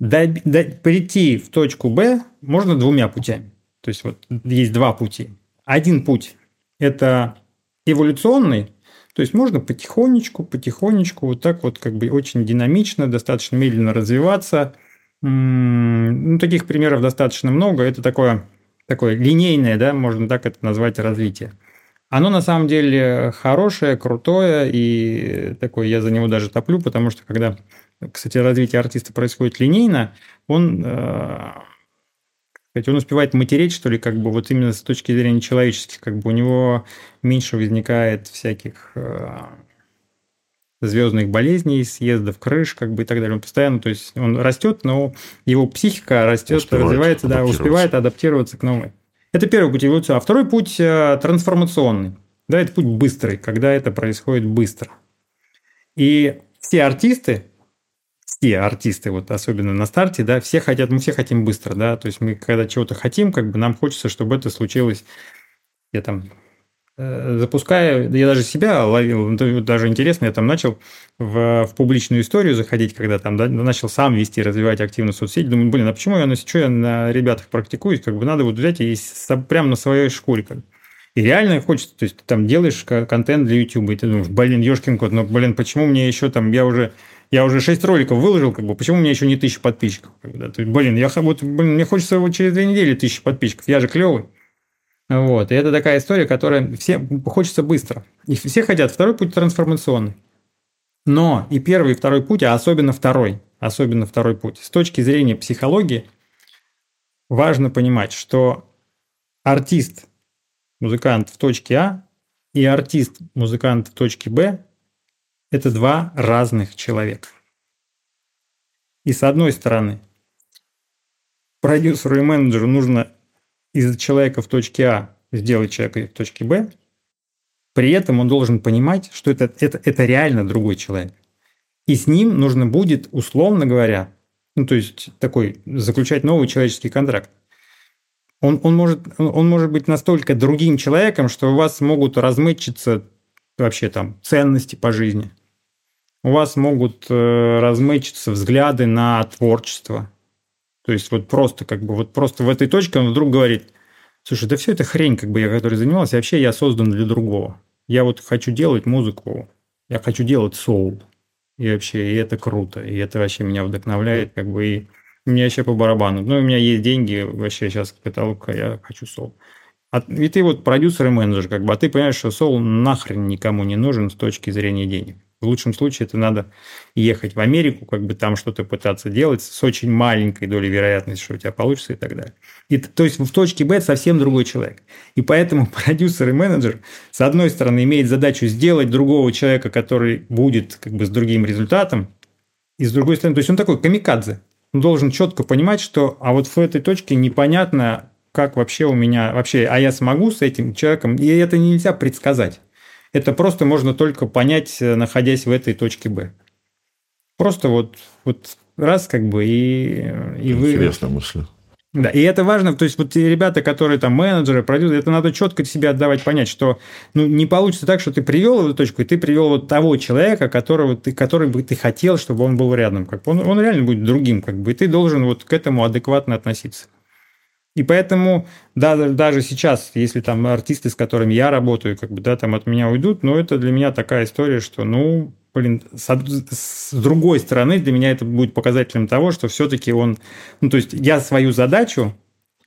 До, до, прийти в точку Б можно двумя путями. То есть вот есть два пути. Один путь – это эволюционный, то есть можно потихонечку, потихонечку, вот так вот как бы очень динамично, достаточно медленно развиваться. Ну, таких примеров достаточно много. Это такое такое линейное, да, можно так это назвать, развитие. Оно на самом деле хорошее, крутое, и такое я за него даже топлю, потому что когда, кстати, развитие артиста происходит линейно, он, э, он успевает матереть, что ли, как бы вот именно с точки зрения человеческих, как бы у него меньше возникает всяких э, звездных болезней, съездов крыш, как бы и так далее. Он постоянно, то есть он растет, но его психика растет, успевает развивается, да, успевает адаптироваться к новой. Это первый путь эволюции. А второй путь э, трансформационный. Да, это путь быстрый, когда это происходит быстро. И все артисты, все артисты, вот особенно на старте, да, все хотят, мы все хотим быстро, да, то есть мы когда чего-то хотим, как бы нам хочется, чтобы это случилось, я там запуская, я даже себя ловил, ну, даже интересно, я там начал в, в публичную историю заходить, когда там да, начал сам вести, развивать активно соцсети, думаю, блин, а почему я на, что я на ребятах практикуюсь, как бы надо вот взять и прямо на своей шкуре, как и реально хочется, то есть ты там делаешь контент для YouTube, и ты думаешь, блин, ешкин кот, ну, блин, почему мне еще там, я уже, я уже 6 роликов выложил, как бы, почему у меня еще не тысяча подписчиков? Да? то есть, блин, я вот, блин, мне хочется вот через две недели тысячи подписчиков, я же клевый. Вот. И это такая история, которая все хочется быстро. И все хотят. Второй путь трансформационный. Но и первый, и второй путь, а особенно второй, особенно второй путь, с точки зрения психологии, важно понимать, что артист, музыкант в точке А и артист, музыкант в точке Б – это два разных человека. И с одной стороны, продюсеру и менеджеру нужно из человека в точке А сделать человека в точке Б, при этом он должен понимать, что это, это, это реально другой человек. И с ним нужно будет, условно говоря, ну, то есть такой, заключать новый человеческий контракт. Он, он, может, он может быть настолько другим человеком, что у вас могут размычиться вообще там ценности по жизни. У вас могут э, размычиться взгляды на творчество. То есть вот просто как бы вот просто в этой точке он вдруг говорит, слушай, да все это хрень, как бы я которой занимался, вообще я создан для другого. Я вот хочу делать музыку, я хочу делать соул. И вообще, и это круто, и это вообще меня вдохновляет, как бы, и мне вообще по барабану. Ну, у меня есть деньги, вообще сейчас каталог, я хочу соул. А, и ты вот продюсер и менеджер, как бы, а ты понимаешь, что соул нахрен никому не нужен с точки зрения денег. В лучшем случае это надо ехать в Америку, как бы там что-то пытаться делать с очень маленькой долей вероятности, что у тебя получится и так далее. И, то есть в точке Б совсем другой человек. И поэтому продюсер и менеджер, с одной стороны, имеет задачу сделать другого человека, который будет как бы с другим результатом, и с другой стороны, то есть он такой камикадзе. Он должен четко понимать, что а вот в этой точке непонятно, как вообще у меня, вообще, а я смогу с этим человеком, и это нельзя предсказать. Это просто можно только понять, э, находясь в этой точке Б. Просто вот, вот раз как бы и, и вы... Интересная мысль. Да, и это важно, то есть вот те ребята, которые там менеджеры, продюсеры, это надо четко себе отдавать понять, что ну, не получится так, что ты привел эту точку, и ты привел вот того человека, которого ты, который бы ты хотел, чтобы он был рядом. Как он, он реально будет другим, как бы, и ты должен вот к этому адекватно относиться. И поэтому да, даже сейчас, если там артисты, с которыми я работаю, как бы, да, там от меня уйдут, но это для меня такая история, что, ну, блин, с, с другой стороны, для меня это будет показателем того, что все-таки он, ну, то есть я свою задачу,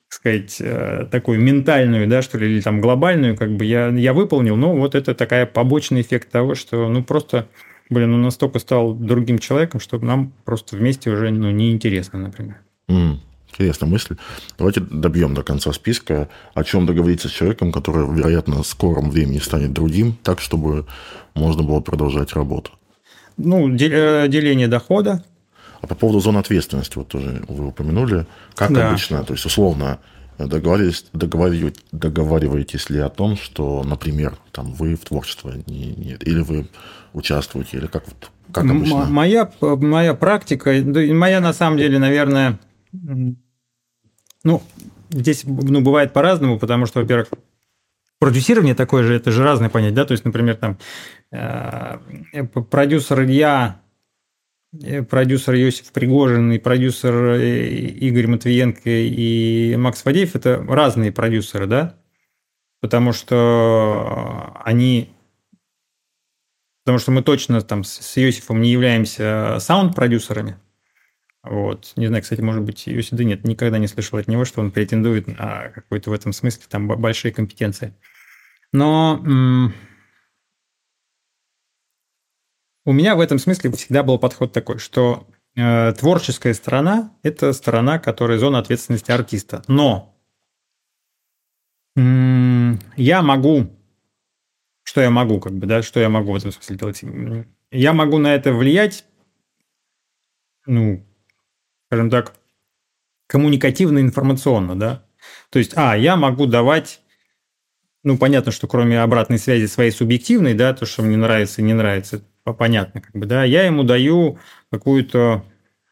так сказать, э, такую ментальную, да, что ли, или там глобальную, как бы я, я выполнил, но вот это такая побочный эффект того, что, ну, просто, блин, он настолько стал другим человеком, что нам просто вместе уже, ну, неинтересно, например. Mm. Интересная мысль. Давайте добьем до конца списка, о чем договориться с человеком, который, вероятно, в скором времени станет другим, так, чтобы можно было продолжать работу. Ну, э, деление дохода. А по поводу зон ответственности, вот тоже вы упомянули, как да. обычно, то есть условно договариваетесь, договариваетесь, договариваетесь ли о том, что, например, там вы в творчество не, нет, или вы участвуете, или как, как обычно? Моя, моя практика, моя на самом деле, наверное, ну, здесь ну, бывает по-разному, потому что, во-первых, продюсирование такое же, это же разное понятие, да, то есть, например, там э, продюсер Илья, э, продюсер Иосиф Пригожин и продюсер э, Игорь Матвиенко и Макс Фадеев – это разные продюсеры, да, потому что они Потому что мы точно там с Иосифом не являемся саунд-продюсерами, вот. Не знаю, кстати, может быть, да нет, никогда не слышал от него, что он претендует на какой-то в этом смысле там большие компетенции. Но у меня в этом смысле всегда был подход такой, что э, творческая сторона – это сторона, которая зона ответственности артиста. Но э, я могу, что я могу, как бы, да, что я могу в этом смысле делать? Я могу на это влиять, ну, скажем так, коммуникативно-информационно, да. То есть, а, я могу давать, ну, понятно, что кроме обратной связи своей субъективной, да, то, что мне нравится и не нравится, понятно, как бы, да, я ему даю какую-то,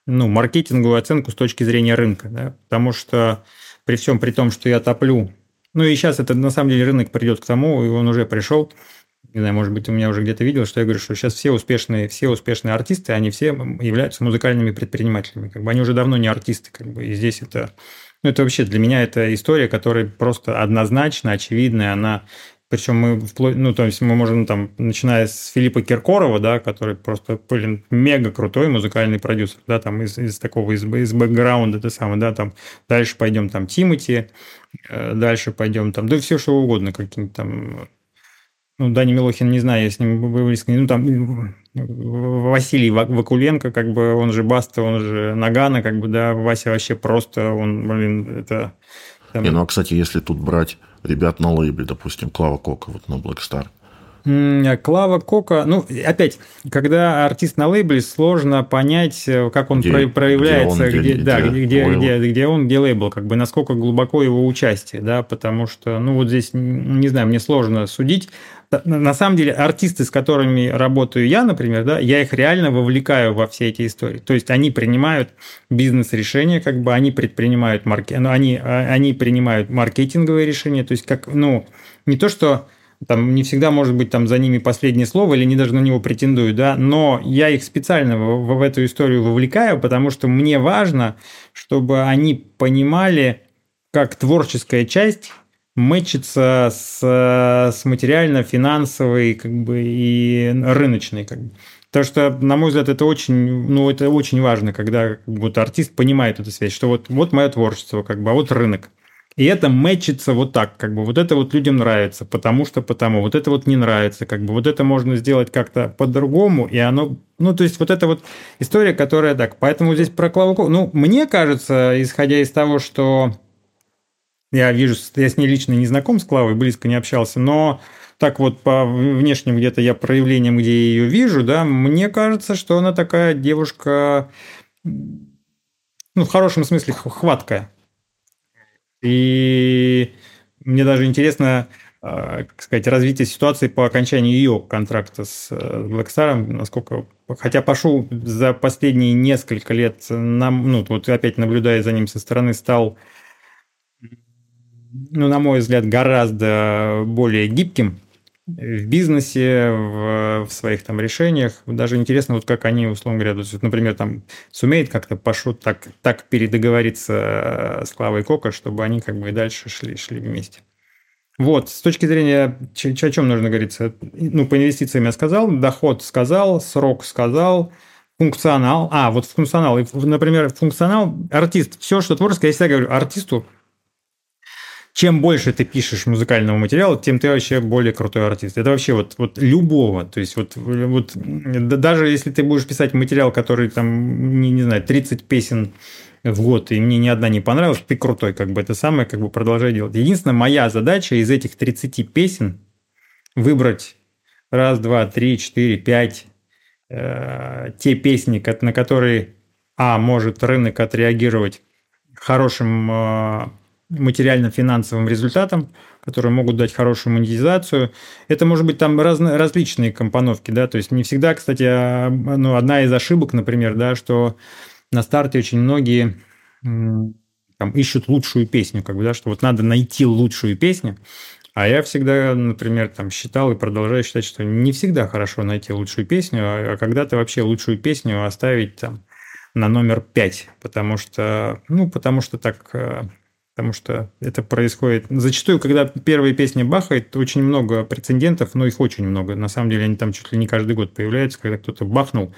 ну, маркетинговую оценку с точки зрения рынка, да, потому что при всем при том, что я топлю, ну, и сейчас это, на самом деле, рынок придет к тому, и он уже пришел, не знаю, может быть, ты меня уже где-то видел, что я говорю, что сейчас все успешные, все успешные артисты, они все являются музыкальными предпринимателями. Как бы они уже давно не артисты, как бы, и здесь это... Ну, это вообще для меня это история, которая просто однозначно, очевидная, она причем мы вплоть, ну, то есть мы можем там, начиная с Филиппа Киркорова, да, который просто, блин, мега крутой музыкальный продюсер, да, там из, из такого, из, из бэкграунда, это самое, да, там дальше пойдем там Тимати, э, дальше пойдем там, да все что угодно, какие-нибудь там ну, Дани Милохин, не знаю, я с ним близко, ну, там Василий Вакуленко, как бы, он же Баста, он же Нагана, как бы, да, Вася вообще просто, он, блин, это... Там... Не, ну, а, кстати, если тут брать ребят на лейбле, допустим, Клава Кока, вот на Black Star, Клава Кока, ну, опять, когда артист на лейбле, сложно понять, э, как он где, проявляется, где, он, где, где, да, где, где, где, где он, где лейбл, как бы насколько глубоко его участие, да, потому что, ну, вот здесь, не знаю, мне сложно судить. На самом деле, артисты, с которыми работаю я, например, да, я их реально вовлекаю во все эти истории. То есть они принимают бизнес-решения, как бы они предпринимают марки, ну, они, а, они принимают маркетинговые решения, то есть как, ну, не то, что там не всегда может быть там за ними последнее слово, или они даже на него претендуют, да, но я их специально в, в эту историю вовлекаю, потому что мне важно, чтобы они понимали, как творческая часть мэчится с, с материально-финансовой как бы, и рыночной. Как бы. Потому что, на мой взгляд, это очень, ну, это очень важно, когда вот артист понимает эту связь, что вот, вот мое творчество, как бы, а вот рынок. И это мэчится вот так, как бы вот это вот людям нравится, потому что потому, вот это вот не нравится, как бы вот это можно сделать как-то по-другому, и оно, ну, то есть вот это вот история, которая так, поэтому здесь про Клаву ну, мне кажется, исходя из того, что я вижу, я с ней лично не знаком с Клавой, близко не общался, но так вот по внешним где-то я проявлениям, где я ее вижу, да, мне кажется, что она такая девушка, ну, в хорошем смысле, хваткая. И мне даже интересно, а, как сказать, развитие ситуации по окончанию ее контракта с э, Blackstar, насколько, хотя пошел за последние несколько лет, нам, ну, вот опять наблюдая за ним со стороны, стал ну, на мой взгляд, гораздо более гибким в бизнесе, в, в своих там решениях. Даже интересно, вот как они, условно говоря, вот, например, там сумеет как-то Пашут так, так передоговориться с Клавой Кока, чтобы они как бы и дальше шли, шли вместе. Вот, с точки зрения, о чем нужно говориться? Ну, по инвестициям я сказал, доход сказал, срок сказал, функционал. А, вот функционал. Например, функционал, артист, все, что творческое, я всегда говорю, артисту чем больше ты пишешь музыкального материала, тем ты вообще более крутой артист. Это вообще вот, вот любого. То есть вот, вот даже если ты будешь писать материал, который там, не, не знаю, 30 песен в год, и мне ни одна не понравилась, ты крутой, как бы это самое, как бы продолжай делать. Единственная моя задача из этих 30 песен выбрать раз, два, три, четыре, пять э, те песни, на которые, а, может рынок отреагировать хорошим э, материально-финансовым результатам, которые могут дать хорошую монетизацию. Это может быть там разно, различные компоновки, да, то есть не всегда, кстати, а, ну, одна из ошибок, например, да, что на старте очень многие там, ищут лучшую песню, как бы, да, что вот надо найти лучшую песню, а я всегда, например, там считал и продолжаю считать, что не всегда хорошо найти лучшую песню, а, а когда ты вообще лучшую песню оставить там на номер пять, потому что, ну, потому что так э, потому что это происходит... Зачастую, когда первые песни бахает, очень много прецедентов, но их очень много. На самом деле они там чуть ли не каждый год появляются, когда кто-то бахнул,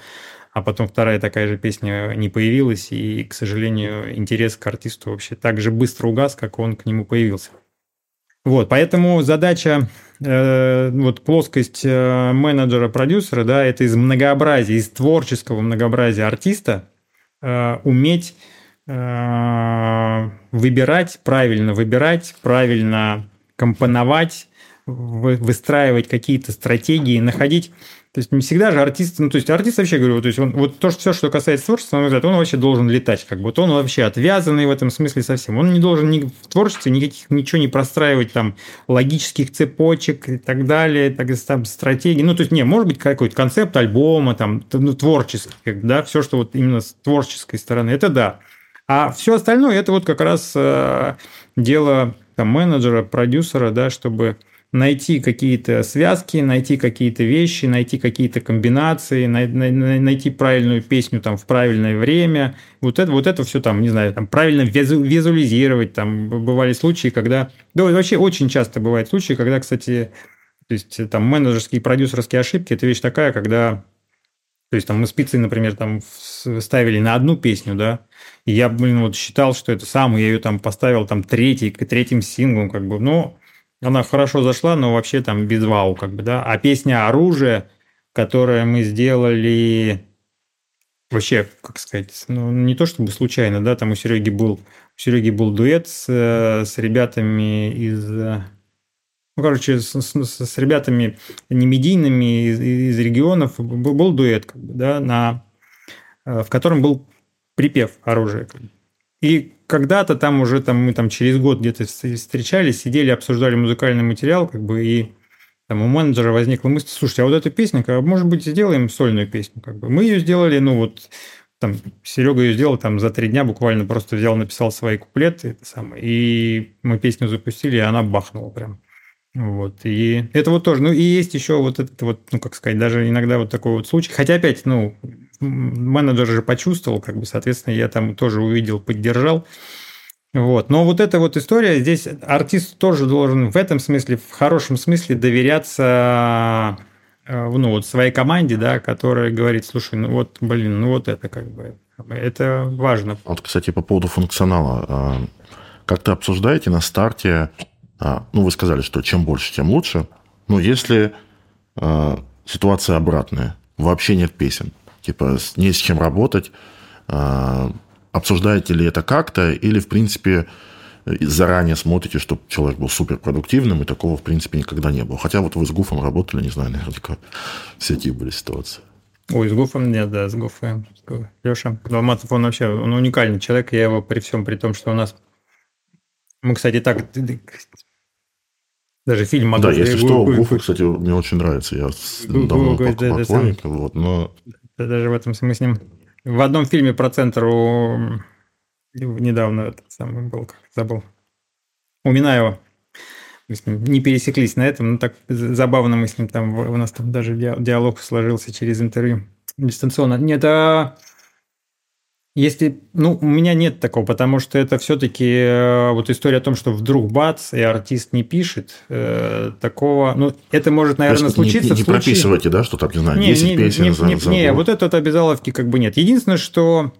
а потом вторая такая же песня не появилась, и, к сожалению, интерес к артисту вообще так же быстро угас, как он к нему появился. Вот, поэтому задача, э, вот плоскость э, менеджера-продюсера, да, это из многообразия, из творческого многообразия артиста э, уметь выбирать, правильно выбирать, правильно компоновать, выстраивать какие-то стратегии, находить то есть не всегда же артист, ну то есть артист вообще говорю, то есть он вот то, что все, что касается творчества, мой взгляд, он вообще должен летать, как вот он вообще отвязанный в этом смысле совсем. Он не должен ни в творчестве никаких ничего не простраивать там логических цепочек и так далее, так там стратегии. Ну то есть не, может быть какой-то концепт альбома там, ну, творческий, да, все, что вот именно с творческой стороны, это да. А все остальное это вот как раз э, дело там, менеджера, продюсера, да, чтобы найти какие-то связки, найти какие-то вещи, найти какие-то комбинации, найти правильную песню там в правильное время. Вот это, вот это все там, не знаю, там правильно визуализировать. Там бывали случаи, когда... Да, вообще очень часто бывают случаи, когда, кстати, то есть там менеджерские и продюсерские ошибки – это вещь такая, когда то есть там мы спицы, например, там ставили на одну песню, да, и я, блин, вот считал, что это самый, я ее там поставил там третий, третьим синглом, как бы, ну, она хорошо зашла, но вообще там без вау, как бы, да. А песня «Оружие», которую мы сделали вообще, как сказать, ну, не то чтобы случайно, да, там у Сереги был, у Сереги был дуэт с, с ребятами из ну, короче, с, с, с ребятами немедийными из, из регионов был, был дуэт, как бы, да, на, э, в котором был припев оружия. И когда-то там уже там, мы там через год где-то встречались, сидели, обсуждали музыкальный материал, как бы, и там у менеджера возникла мысль, слушайте, а вот эта песня, как, может быть, сделаем сольную песню, как бы. Мы ее сделали, ну вот, там, Серега ее сделал там за три дня, буквально просто взял, написал свои куплеты, это самое, и мы песню запустили, и она бахнула прям. Вот, и это вот тоже, ну, и есть еще вот этот вот, ну, как сказать, даже иногда вот такой вот случай, хотя опять, ну, менеджер же почувствовал, как бы, соответственно, я там тоже увидел, поддержал, вот, но вот эта вот история, здесь артист тоже должен в этом смысле, в хорошем смысле доверяться э, ну, вот своей команде, да, которая говорит, слушай, ну вот, блин, ну вот это как бы, это важно. Вот, кстати, по поводу функционала. А, как-то обсуждаете на старте ну, вы сказали, что чем больше, тем лучше. Но если э, ситуация обратная, вообще нет песен, типа не с чем работать, э, обсуждаете ли это как-то, или, в принципе, заранее смотрите, чтобы человек был суперпродуктивным, и такого, в принципе, никогда не было. Хотя вот вы с Гуфом работали, не знаю, наверняка всякие были ситуации. Ой, с Гуфом нет, да, с Гуфом. Леша Долматов, он вообще он уникальный человек, я его при всем, при том, что у нас... Мы, кстати, так даже фильм могу... Да, если что, Гуфа, кстати, мне очень нравится. Я давно поклонник, вот, но... Даже в этом смысле с ним... В одном фильме про центр у... недавно этот самый был, как забыл. уминаю мы с ним не пересеклись на этом, но так забавно мы с ним там, у нас там даже диалог сложился через интервью дистанционно. Нет, а если, ну, у меня нет такого, потому что это все-таки э, вот история о том, что вдруг бац, и артист не пишет, э, такого, ну, это может, наверное, есть, случиться. Не, не, случае... прописывайте, да, что там, не знаю, не, 10 не, песен не, за, не, за не, вот это вот обязаловки как бы нет. Единственное, что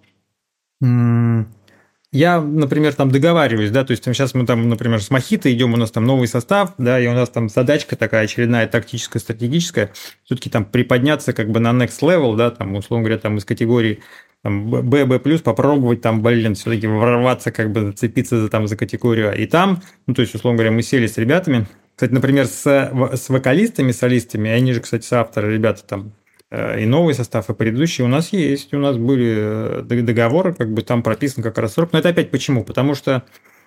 я, например, там договариваюсь, да, то есть там, сейчас мы там, например, с Мохито идем, у нас там новый состав, да, и у нас там задачка такая очередная тактическая, стратегическая, все-таки там приподняться как бы на next level, да, там, условно говоря, там из категории там, B+, попробовать там, блин, все-таки ворваться, как бы зацепиться за, там, за категорию. А. И там, ну, то есть, условно говоря, мы сели с ребятами, кстати, например, с, с вокалистами, солистами, они же, кстати, соавторы, ребята там, э, и новый состав, и предыдущий у нас есть. У нас были э, договоры, как бы там прописан как раз срок. Но это опять почему? Потому что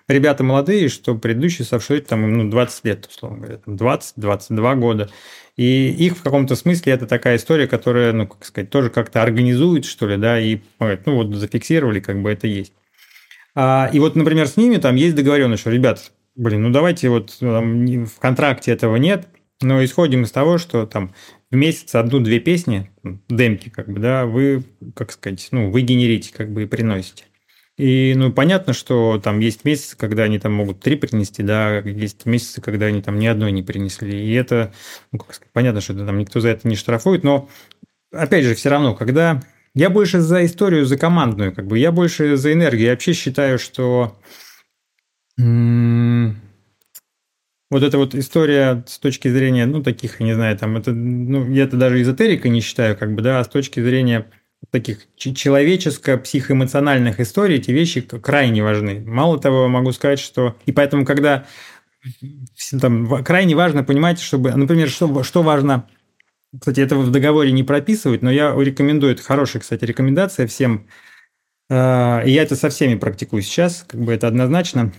ребята молодые, что предыдущий совшит там ну, 20 лет, условно говоря, 20-22 года. И их в каком-то смысле это такая история, которая, ну, как сказать, тоже как-то организует, что ли, да, и ну, вот зафиксировали, как бы это есть. А, и вот, например, с ними там есть договоренность, что, ребят, блин, ну давайте вот там, в контракте этого нет, но исходим из того, что там в месяц одну-две песни, демки, как бы, да, вы, как сказать, ну, вы генерите, как бы, и приносите. И, ну, понятно, что там есть месяцы, когда они там могут три принести, да, есть месяцы, когда они там ни одной не принесли. И это, ну, как сказать, понятно, что там никто за это не штрафует, но, опять же, все равно, когда... Я больше за историю, за командную, как бы, я больше за энергию. Я вообще считаю, что вот эта вот история с точки зрения, ну, таких, не знаю, там, это, ну, я это даже эзотерика не считаю, как бы, да, а с точки зрения таких человеческо-психоэмоциональных историй эти вещи крайне важны. Мало того, могу сказать, что... И поэтому, когда там, крайне важно понимать, чтобы... Например, что, что важно... Кстати, этого в договоре не прописывают, но я рекомендую, это хорошая, кстати, рекомендация всем. А, и я это со всеми практикую сейчас, как бы это однозначно.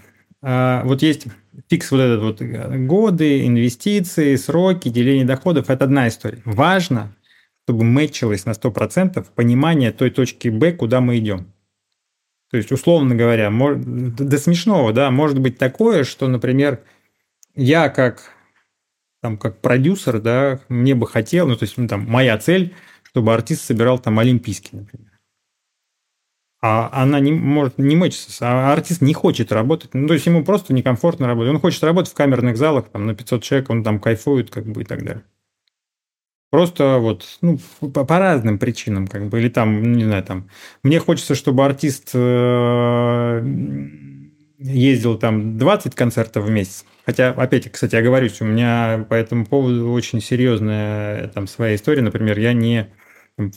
А, вот есть фикс вот этот вот э, годы, инвестиции, сроки, деление доходов. Это одна история. Важно чтобы мэтчилось на 100% понимание той точки Б, куда мы идем. То есть, условно говоря, до смешного, да, может быть такое, что, например, я как, там, как продюсер, да, мне бы хотел, ну, то есть, ну, там, моя цель, чтобы артист собирал там олимпийский, например. А она не может не мэчиться, а артист не хочет работать. Ну, то есть ему просто некомфортно работать. Он хочет работать в камерных залах, там, на 500 человек, он там кайфует, как бы, и так далее. Просто вот, ну, по, по разным причинам, как бы, или там, не знаю, там, мне хочется, чтобы артист э, ездил там 20 концертов в месяц. Хотя, опять, кстати, я говорюсь, у меня по этому поводу очень серьезная там своя история. Например, я не,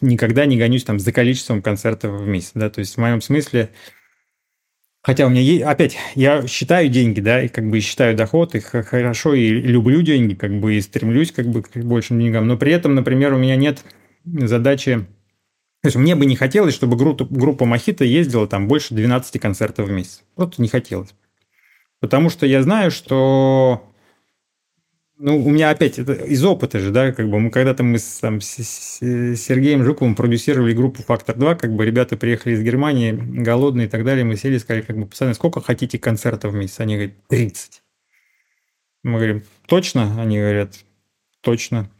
никогда не гонюсь там за количеством концертов в месяц, да, то есть в моем смысле Хотя у меня есть, опять, я считаю деньги, да, и как бы считаю доход, и хорошо, и люблю деньги, как бы, и стремлюсь как бы к большим деньгам, но при этом, например, у меня нет задачи, то есть мне бы не хотелось, чтобы группа, группа Мохито ездила там больше 12 концертов в месяц. Просто не хотелось. Потому что я знаю, что ну, у меня опять это из опыта же, да, как бы мы когда-то мы с, там, с, с Сергеем Жуковым продюсировали группу «Фактор 2», как бы ребята приехали из Германии, голодные и так далее, мы сели и сказали, как бы, пацаны, сколько хотите концертов в месяц? Они говорят, 30. Мы говорим, точно? Они говорят, точно.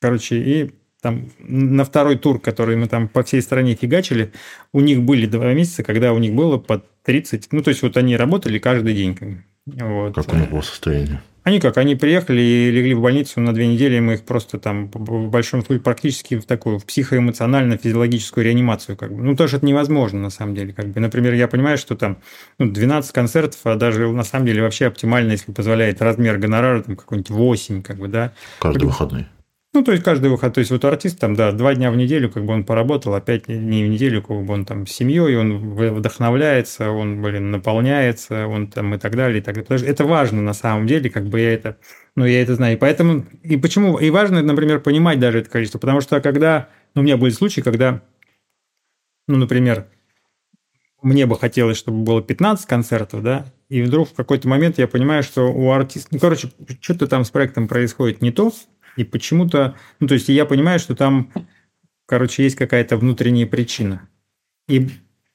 Короче, и там на второй тур, который мы там по всей стране фигачили, у них были два месяца, когда у них было по 30, ну, то есть вот они работали каждый день. Вот. у них было состояние? Они как, они приехали и легли в больницу на две недели, мы их просто там в большом случае практически в такую в психоэмоционально-физиологическую реанимацию. Как бы. Ну, тоже это невозможно на самом деле. Как бы. Например, я понимаю, что там ну, 12 концертов, а даже на самом деле вообще оптимально, если позволяет размер гонорара, там какой-нибудь 8, как бы, да. Каждый выходный. Ну, то есть каждый выход, то есть вот артист там, да, два дня в неделю, как бы он поработал, а дней в неделю, как бы он там с семьей, он вдохновляется, он, блин, наполняется, он там и так далее, и так далее. Что это важно на самом деле, как бы я это, ну, я это знаю. И поэтому, и почему, и важно, например, понимать даже это количество, потому что когда, ну, у меня были случаи, когда, ну, например, мне бы хотелось, чтобы было 15 концертов, да, и вдруг в какой-то момент я понимаю, что у артиста, ну, короче, что-то там с проектом происходит не то, и почему-то, ну, то есть я понимаю, что там, короче, есть какая-то внутренняя причина. И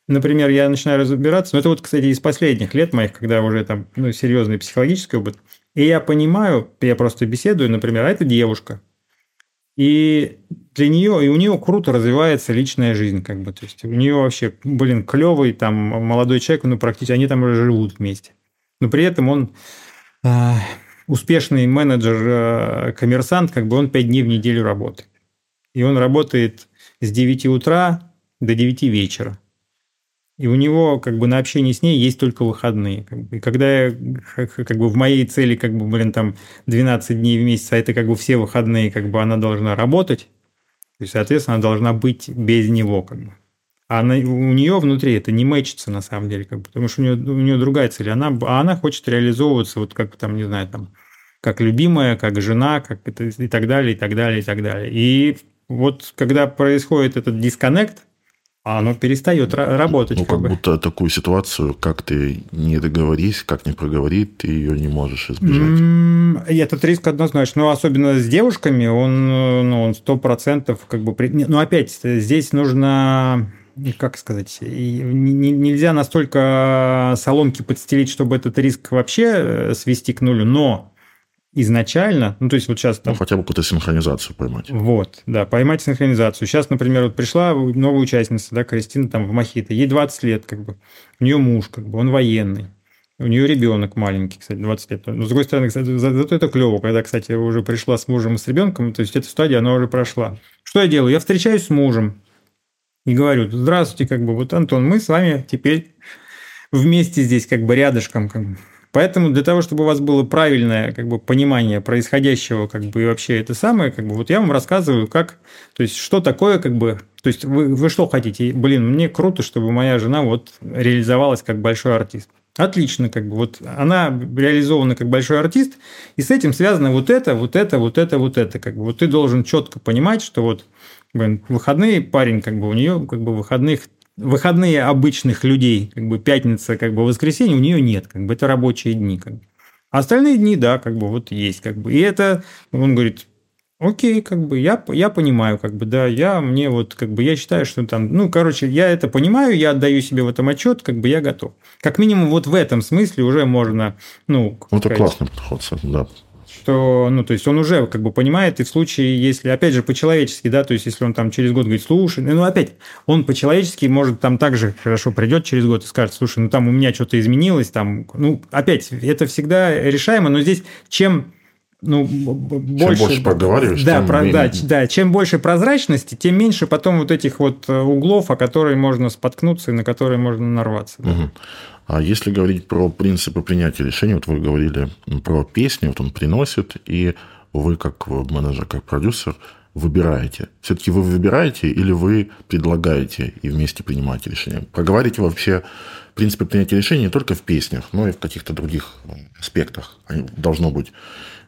например, я начинаю разбираться, ну, это вот, кстати, из последних лет моих, когда уже там, ну, серьезный психологический опыт, и я понимаю, я просто беседую, например, а это девушка, и для нее, и у нее круто развивается личная жизнь, как бы, то есть у нее вообще, блин, клевый там молодой человек, ну, практически, они там уже живут вместе. Но при этом он э, успешный менеджер-коммерсант, э, как бы он 5 дней в неделю работает. И он работает с 9 утра до 9 вечера. И у него как бы на общение с ней есть только выходные. И когда я как бы в моей цели, как бы, блин, там 12 дней в месяц, а это как бы все выходные, как бы она должна работать, то есть, соответственно, она должна быть без него, как бы. А она, у нее внутри это не мэчится на самом деле, как бы, потому что у нее, у нее другая цель. Она, а она хочет реализовываться, вот как там, не знаю, там, как любимая, как жена, как это, и так далее, и так далее, и так далее. И вот когда происходит этот дисконнект, оно перестает работать. Ну, как, как будто такую ситуацию, как ты не договорись, как не проговори, ты ее не можешь избежать. Mm, этот риск однозначно. Ну, особенно с девушками, он, ну, он сто процентов как бы... Ну, опять, здесь нужно как сказать, нельзя настолько соломки подстелить, чтобы этот риск вообще э, свести к нулю, но изначально, ну, то есть вот сейчас... Там, ну, хотя бы какую-то синхронизацию поймать. Вот, да, поймать синхронизацию. Сейчас, например, вот пришла новая участница, да, Кристина там в Мохито, ей 20 лет, как бы, у нее муж, как бы, он военный. У нее ребенок маленький, кстати, 20 лет. Но, с другой стороны, кстати, за, зато это клево, когда, кстати, уже пришла с мужем и с ребенком, то есть эта стадия, она уже прошла. Что я делаю? Я встречаюсь с мужем и говорю, здравствуйте, как бы, вот, Антон, мы с вами теперь вместе здесь, как бы, рядышком, как бы, Поэтому для того, чтобы у вас было правильное как бы, понимание происходящего, как бы и вообще это самое, как бы вот я вам рассказываю, как, то есть что такое, как бы, то есть вы, вы что хотите? Блин, мне круто, чтобы моя жена вот реализовалась как большой артист. Отлично, как бы вот она реализована как большой артист, и с этим связано вот это, вот это, вот это, вот это, как бы вот ты должен четко понимать, что вот блин, выходные парень, как бы у нее как бы выходных выходные обычных людей, как бы пятница, как бы воскресенье, у нее нет, как бы это рабочие дни. Как бы. А остальные дни, да, как бы вот есть, как бы. И это, он говорит, окей, как бы я, я понимаю, как бы, да, я мне вот, как бы, я считаю, что там, ну, короче, я это понимаю, я отдаю себе в этом отчет, как бы я готов. Как минимум вот в этом смысле уже можно, ну... Ну, это классный подход, да что, ну, то есть он уже как бы понимает, и в случае, если, опять же, по-человечески, да, то есть если он там через год говорит, слушай, ну, опять, он по-человечески может там также хорошо придет через год и скажет, слушай, ну, там у меня что-то изменилось, там, ну, опять, это всегда решаемо, но здесь чем ну, больше, чем больше проговариваешь, да, тем про, да, да, чем больше прозрачности, тем меньше потом вот этих вот э, углов, о которые можно споткнуться и на которые можно нарваться. Да. Угу. А если говорить про принципы принятия решений, вот вы говорили про песни, вот он приносит, и вы как менеджер, как продюсер выбираете. Все-таки вы выбираете или вы предлагаете и вместе принимаете решения? Проговариваете вообще принципы принятия решений не только в песнях, но и в каких-то других аспектах. Должно быть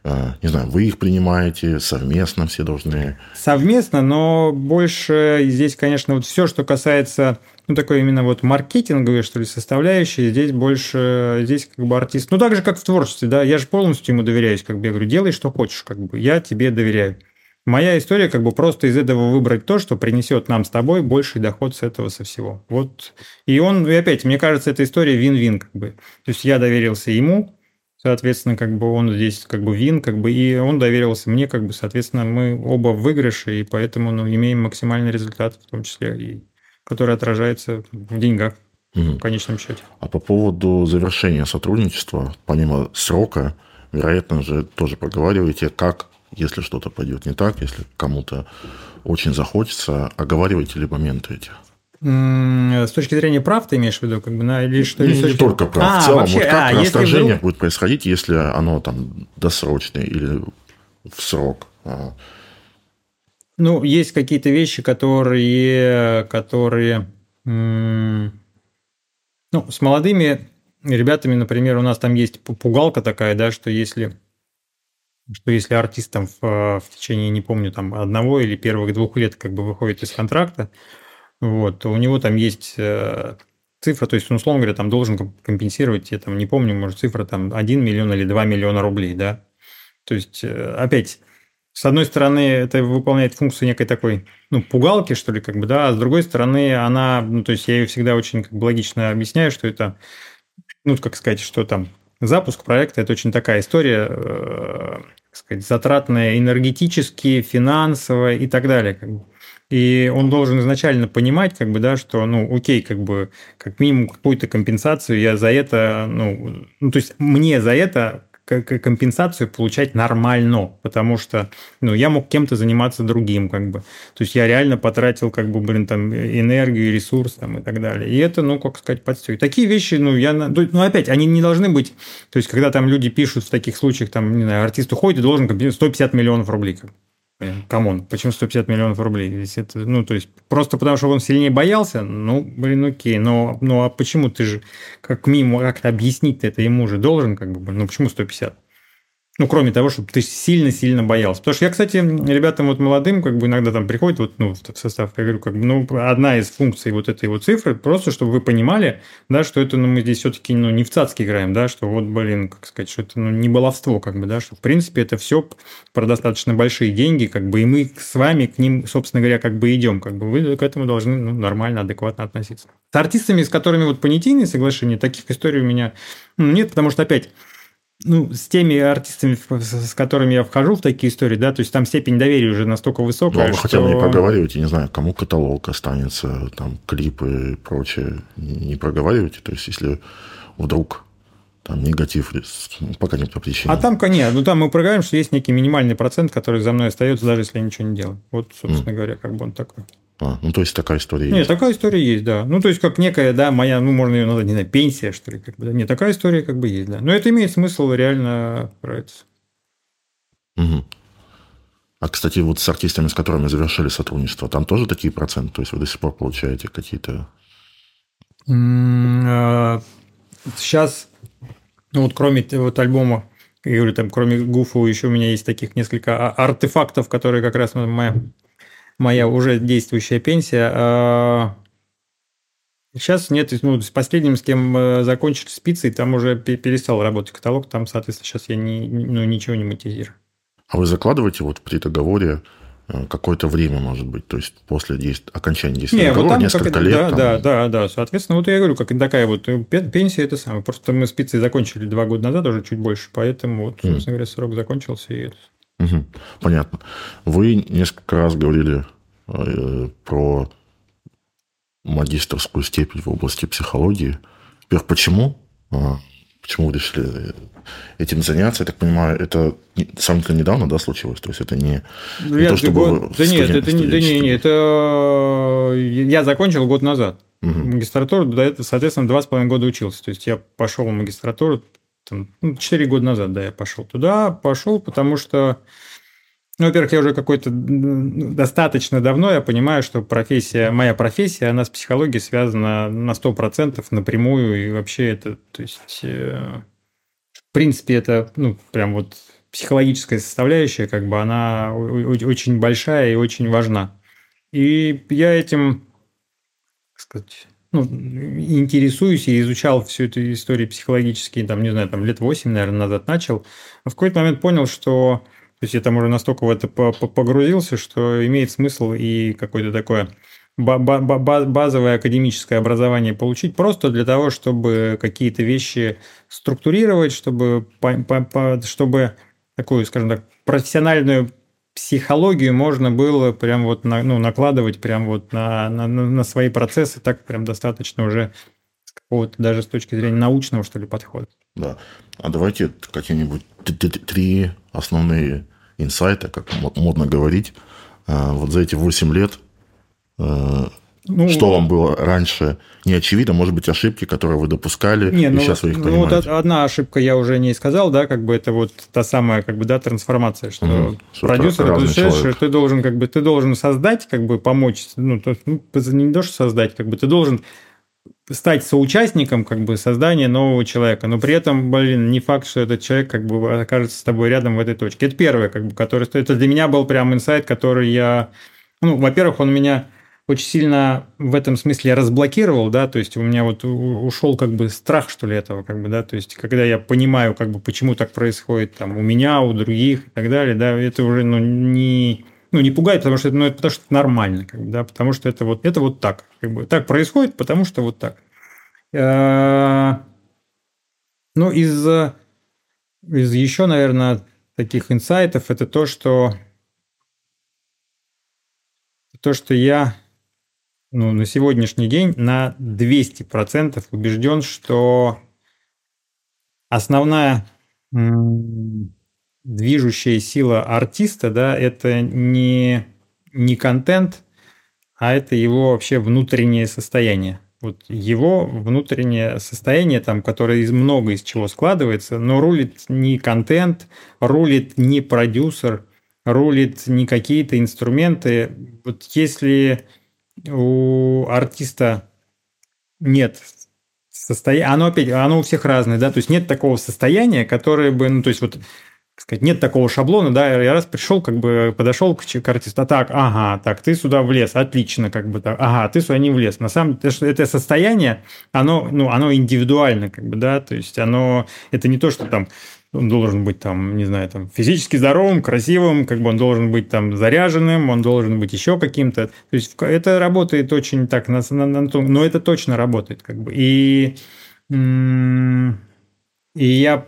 не знаю, вы их принимаете, совместно все должны? Совместно, но больше здесь, конечно, вот все, что касается, ну, такой именно вот маркетинговой, что ли, составляющей, здесь больше, здесь как бы артист, ну, так же, как в творчестве, да, я же полностью ему доверяюсь, как бы, я говорю, делай, что хочешь, как бы, я тебе доверяю. Моя история как бы просто из этого выбрать то, что принесет нам с тобой больший доход с этого со всего. Вот. И он, и опять, мне кажется, эта история вин-вин как бы. То есть я доверился ему, Соответственно, как бы он здесь как бы вин, как бы и он доверился мне, как бы, соответственно, мы оба в выигрыше, и поэтому ну, имеем максимальный результат, в том числе, и который отражается в деньгах угу. в конечном счете. А по поводу завершения сотрудничества, помимо срока, вероятно же, тоже проговариваете, как, если что-то пойдет не так, если кому-то очень захочется, оговариваете ли моменты эти? С точки зрения прав ты имеешь в виду, как бы, на, или что? Не, не только прав. А, в целом, вообще, вот как а, расторжение вдруг... будет происходить, если оно там досрочное или в срок? А. Ну, есть какие-то вещи, которые, которые, ну, с молодыми ребятами, например, у нас там есть пугалка такая, да, что если что если артист там в, в течение, не помню, там одного или первых двух лет как бы выходит из контракта, вот, у него там есть э, цифра, то есть он, условно говоря, там должен компенсировать, я там не помню, может, цифра там 1 миллион или 2 миллиона рублей, да. То есть, э, опять, с одной стороны, это выполняет функцию некой такой, ну, пугалки, что ли, как бы, да, а с другой стороны, она, ну, то есть я ее всегда очень как бы, логично объясняю, что это, ну, как сказать, что там запуск проекта – это очень такая история, э, как сказать, затратная энергетически, финансово и так далее. Как бы. И он должен изначально понимать, как бы, да, что, ну, окей, как бы, как минимум какую-то компенсацию я за это, ну, ну, то есть мне за это компенсацию получать нормально, потому что ну, я мог кем-то заниматься другим, как бы. То есть я реально потратил, как бы, блин, там, энергию, ресурс там, и так далее. И это, ну, как сказать, подстегивает. Такие вещи, ну, я... Ну, опять, они не должны быть... То есть, когда там люди пишут в таких случаях, там, не знаю, артист уходит и должен 150 миллионов рублей. Как come on, почему 150 миллионов рублей? Здесь это, ну, то есть, просто потому что он сильнее боялся, ну, блин, окей, но, ну, а почему ты же, как минимум, как-то объяснить это ему же должен, как бы, ну, почему 150? Ну, кроме того, чтобы ты сильно-сильно боялся. Потому что я, кстати, ребятам вот молодым, как бы иногда там приходит вот, ну, в состав, я говорю, как бы, ну, одна из функций вот этой вот цифры, просто чтобы вы понимали, да, что это, ну, мы здесь все-таки, ну, не в цацки играем, да, что вот, блин, как сказать, что это, ну, не баловство, как бы, да, что, в принципе, это все про достаточно большие деньги, как бы, и мы с вами к ним, собственно говоря, как бы идем, как бы, вы к этому должны, ну, нормально, адекватно относиться. С артистами, с которыми вот понятийные соглашения, таких историй у меня ну, нет, потому что, опять, ну, с теми артистами, с которыми я вхожу в такие истории, да, то есть там степень доверия уже настолько высокая, ну, что... хотя бы не проговариваете, не знаю, кому каталог останется, там, клипы и прочее, не проговариваете, то есть если вдруг там негатив по каким-то причинам. А там, конечно, ну там мы проговорим, что есть некий минимальный процент, который за мной остается, даже если я ничего не делаю. Вот, собственно mm. говоря, как бы он такой. А, ну, то есть такая история есть. Нет, такая история есть, да. Ну, то есть, как некая, да, моя, ну, можно ее назвать, не знаю, пенсия, что ли, как бы, да. Нет, такая история как бы есть, да. Но это имеет смысл реально проектиться. Угу. А, кстати, вот с артистами, с которыми завершили сотрудничество, там тоже такие проценты? То есть, вы до сих пор получаете какие-то... Сейчас, ну, вот кроме вот альбома, я говорю, там, кроме Гуфу, еще у меня есть таких несколько а, артефактов, которые как раз моя моя уже действующая пенсия. Сейчас а, нет, ну, с последним, с кем э, закончили спицы, там уже перестал работать каталог, там, соответственно, сейчас я не, ну, ничего не монетизирую. А вы закладываете вот при договоре э, какое-то время, может быть, то есть после действия, окончания действия договора, вот там несколько как, лет? Да, там... да, да, да, соответственно, вот я говорю, как такая вот э, пенсия, это самое. Просто мы спицы закончили два года назад, уже чуть больше, поэтому вот, собственно mm. говоря, срок закончился, и Угу, понятно. Вы несколько раз говорили э, про магистрскую степень в области психологии. Во-первых, почему? А, почему вы решили этим заняться? Я так понимаю, это сравнительно недавно, да, случилось? То есть это не, ну, не то, чтобы год... Да нет, это не, да не, не, это я закончил год назад. Угу. Магистратуру, до этого, соответственно, два с половиной года учился. То есть я пошел в магистратуру там, ну, 4 года назад, да, я пошел туда, пошел, потому что, ну, во-первых, я уже какой-то достаточно давно, я понимаю, что профессия, моя профессия, она с психологией связана на 100% напрямую, и вообще это, то есть, э, в принципе, это, ну, прям вот психологическая составляющая, как бы она очень большая и очень важна. И я этим, так сказать, ну, интересуюсь и изучал всю эту историю психологически, там, не знаю, там лет 8, наверное, назад начал, в какой-то момент понял, что то есть я там уже настолько в это погрузился, что имеет смысл и какое-то такое базовое академическое образование получить просто для того, чтобы какие-то вещи структурировать, чтобы, чтобы такую, скажем так, профессиональную психологию можно было прям вот на, ну, накладывать прям вот на, на, на свои процессы так прям достаточно уже какого-то даже с точки зрения научного, что ли, подхода. Да. А давайте какие-нибудь три основные инсайта, как модно говорить, а, вот за эти 8 лет а, ну, что вам было раньше не очевидно, может быть, ошибки, которые вы допускали, не, и ну, сейчас вы их ну, понимаете? Вот одна ошибка я уже не сказал, да, как бы это вот та самая, как бы, да, трансформация, что угу. продюсер, это ты должен, как бы, ты должен создать, как бы, помочь, ну, то, ну, не то, что создать, как бы, ты должен стать соучастником как бы создания нового человека, но при этом, блин, не факт, что этот человек как бы окажется с тобой рядом в этой точке. Это первое, как бы, которое, это для меня был прям инсайт, который я, ну, во-первых, он меня очень сильно в этом смысле разблокировал, да, то есть у меня вот ушел как бы страх, что ли, этого, как бы, да, то есть когда я понимаю, как бы, почему так происходит там у меня, у других и так далее, да, это уже, ну, не, ну, не пугает, потому что, ну, это, потому что это нормально, как бы, да, потому что это вот, это вот так, как бы, так происходит, потому что вот так. Э, ну, из, из еще, наверное, таких инсайтов это то, что то, что я ну, на сегодняшний день на 200% убежден, что основная движущая сила артиста, да, это не, не контент, а это его вообще внутреннее состояние. Вот его внутреннее состояние, там, которое из много из чего складывается, но рулит не контент, рулит не продюсер, рулит не какие-то инструменты. Вот если у артиста нет состояния, оно опять, оно у всех разное, да, то есть нет такого состояния, которое бы, ну, то есть вот сказать, нет такого шаблона, да, я раз пришел, как бы подошел к, к артисту, а так, ага, так, ты сюда влез, отлично, как бы так, ага, ты сюда не влез. На самом деле, это состояние, оно, ну, оно индивидуально, как бы, да, то есть оно, это не то, что там он должен быть там, не знаю, там физически здоровым, красивым, как бы он должен быть там заряженным, он должен быть еще каким-то. То есть это работает очень так, на, на, на, но это точно работает, как бы. И, и я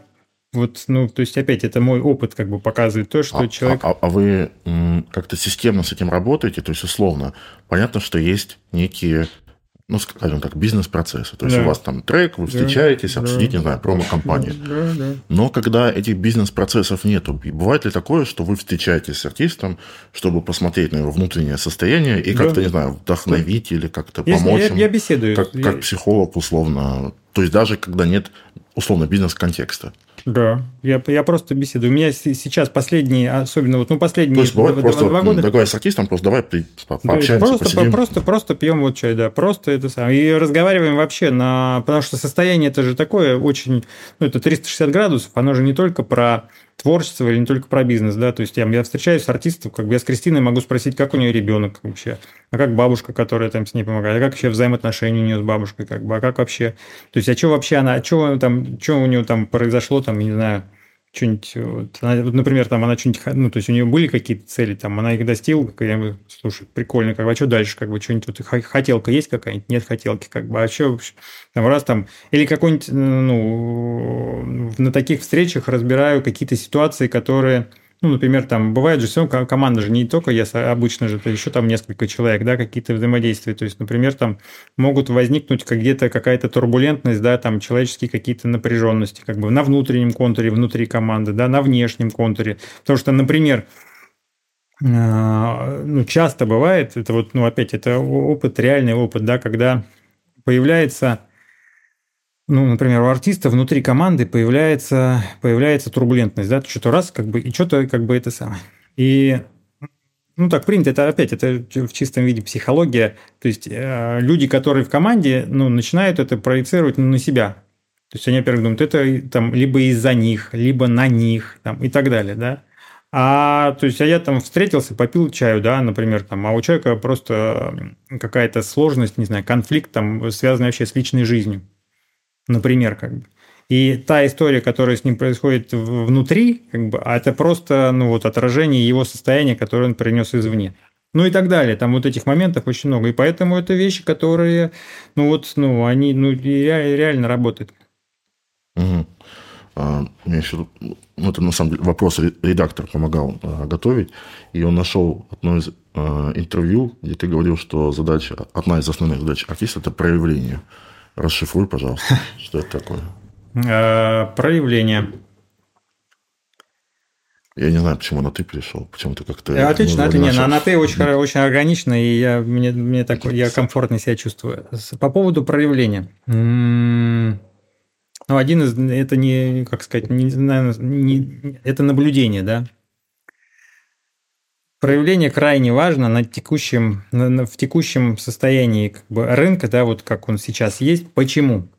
вот, ну, то есть опять это мой опыт как бы показывает то, что а, человек... А, а вы как-то системно с этим работаете? То есть условно, понятно, что есть некие ну, скажем так, бизнес-процессы. То есть да. у вас там трек, вы встречаетесь, да, обсудите, да, не знаю, промо-компанию. Да, да. Но когда этих бизнес-процессов нету, бывает ли такое, что вы встречаетесь с артистом, чтобы посмотреть на его внутреннее состояние и как-то, не знаю, вдохновить или как-то помочь я? Я беседую. Как, как психолог, условно. То есть даже когда нет, условно, бизнес-контекста. Да, я, я просто беседую. У меня сейчас последние, особенно вот, ну, последние То есть, бывает два, просто, два года... Договор с артистом, просто давай пообщаемся, просто, посидим. просто, просто пьем вот чай, да, просто это самое. И разговариваем вообще на... Потому что состояние это же такое очень... Ну, это 360 градусов, оно же не только про творчество или не только про бизнес, да, то есть я, я встречаюсь с артистом, как бы я с Кристиной могу спросить, как у нее ребенок вообще, а как бабушка, которая там с ней помогает, а как вообще взаимоотношения у нее с бабушкой, как бы, а как вообще, то есть, а что вообще она, а что там, что у нее там произошло, там, не знаю, что-нибудь, вот, она, например, там она что-нибудь, ну, то есть у нее были какие-то цели, там, она их достигла, я говорю, слушай, прикольно, как бы, а что дальше, как бы, что-нибудь, вот, хотелка есть какая-нибудь, нет хотелки, как бы, а что, там, раз там, или какой-нибудь, ну, на таких встречах разбираю какие-то ситуации, которые, ну, например, там бывает же все, команда же не только я обычно же, еще там несколько человек, да, какие-то взаимодействия. То есть, например, там могут возникнуть как где-то какая-то турбулентность, да, там человеческие какие-то напряженности, как бы на внутреннем контуре, внутри команды, да, на внешнем контуре. Потому что, например, а, ну, часто бывает, это вот, ну, опять, это опыт, реальный опыт, да, когда появляется ну, например, у артиста внутри команды появляется, появляется турбулентность, да, что-то раз, как бы, и что-то как бы это самое. И ну, так принято, это опять, это в чистом виде психология. То есть э, люди, которые в команде, ну, начинают это проецировать ну, на себя. То есть они, во-первых, думают, это там либо из-за них, либо на них, там, и так далее, да. А, то есть, а я там встретился, попил чаю, да, например, там, а у человека просто какая-то сложность, не знаю, конфликт там, связанный вообще с личной жизнью например, как бы. И та история, которая с ним происходит внутри, как бы, это просто ну, вот, отражение его состояния, которое он принес извне. Ну и так далее. Там вот этих моментов очень много. И поэтому это вещи, которые, ну вот, ну, они ну, реально работают. Угу. А, меня еще, ну, это на самом деле вопрос редактор помогал а, готовить, и он нашел одно из а, интервью, где ты говорил, что задача, одна из основных задач артиста – это проявление. Расшифруй, пожалуйста, что это такое. Э, проявление. Я не знаю, почему на ты перешел, почему ты как-то... Э, отлично, отлично. На ты очень, очень органично, и я, мне, мне так, я комфортно себя чувствую. По поводу проявления. М-м, ну, один из... Это не, как сказать, не, не, это наблюдение, да? Проявление крайне важно на текущем, на, в текущем состоянии как бы, рынка, да, вот как он сейчас есть. Почему?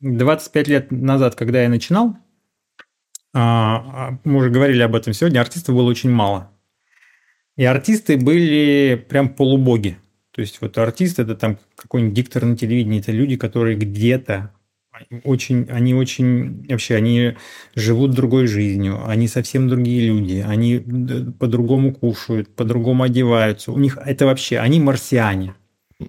25 лет назад, когда я начинал, а, а, мы уже говорили об этом сегодня, артистов было очень мало. И артисты были прям полубоги. То есть вот артист это там какой-нибудь диктор на телевидении, это люди, которые где-то очень, они очень, вообще, они живут другой жизнью, они совсем другие люди, они по-другому кушают, по-другому одеваются. У них это вообще, они марсиане.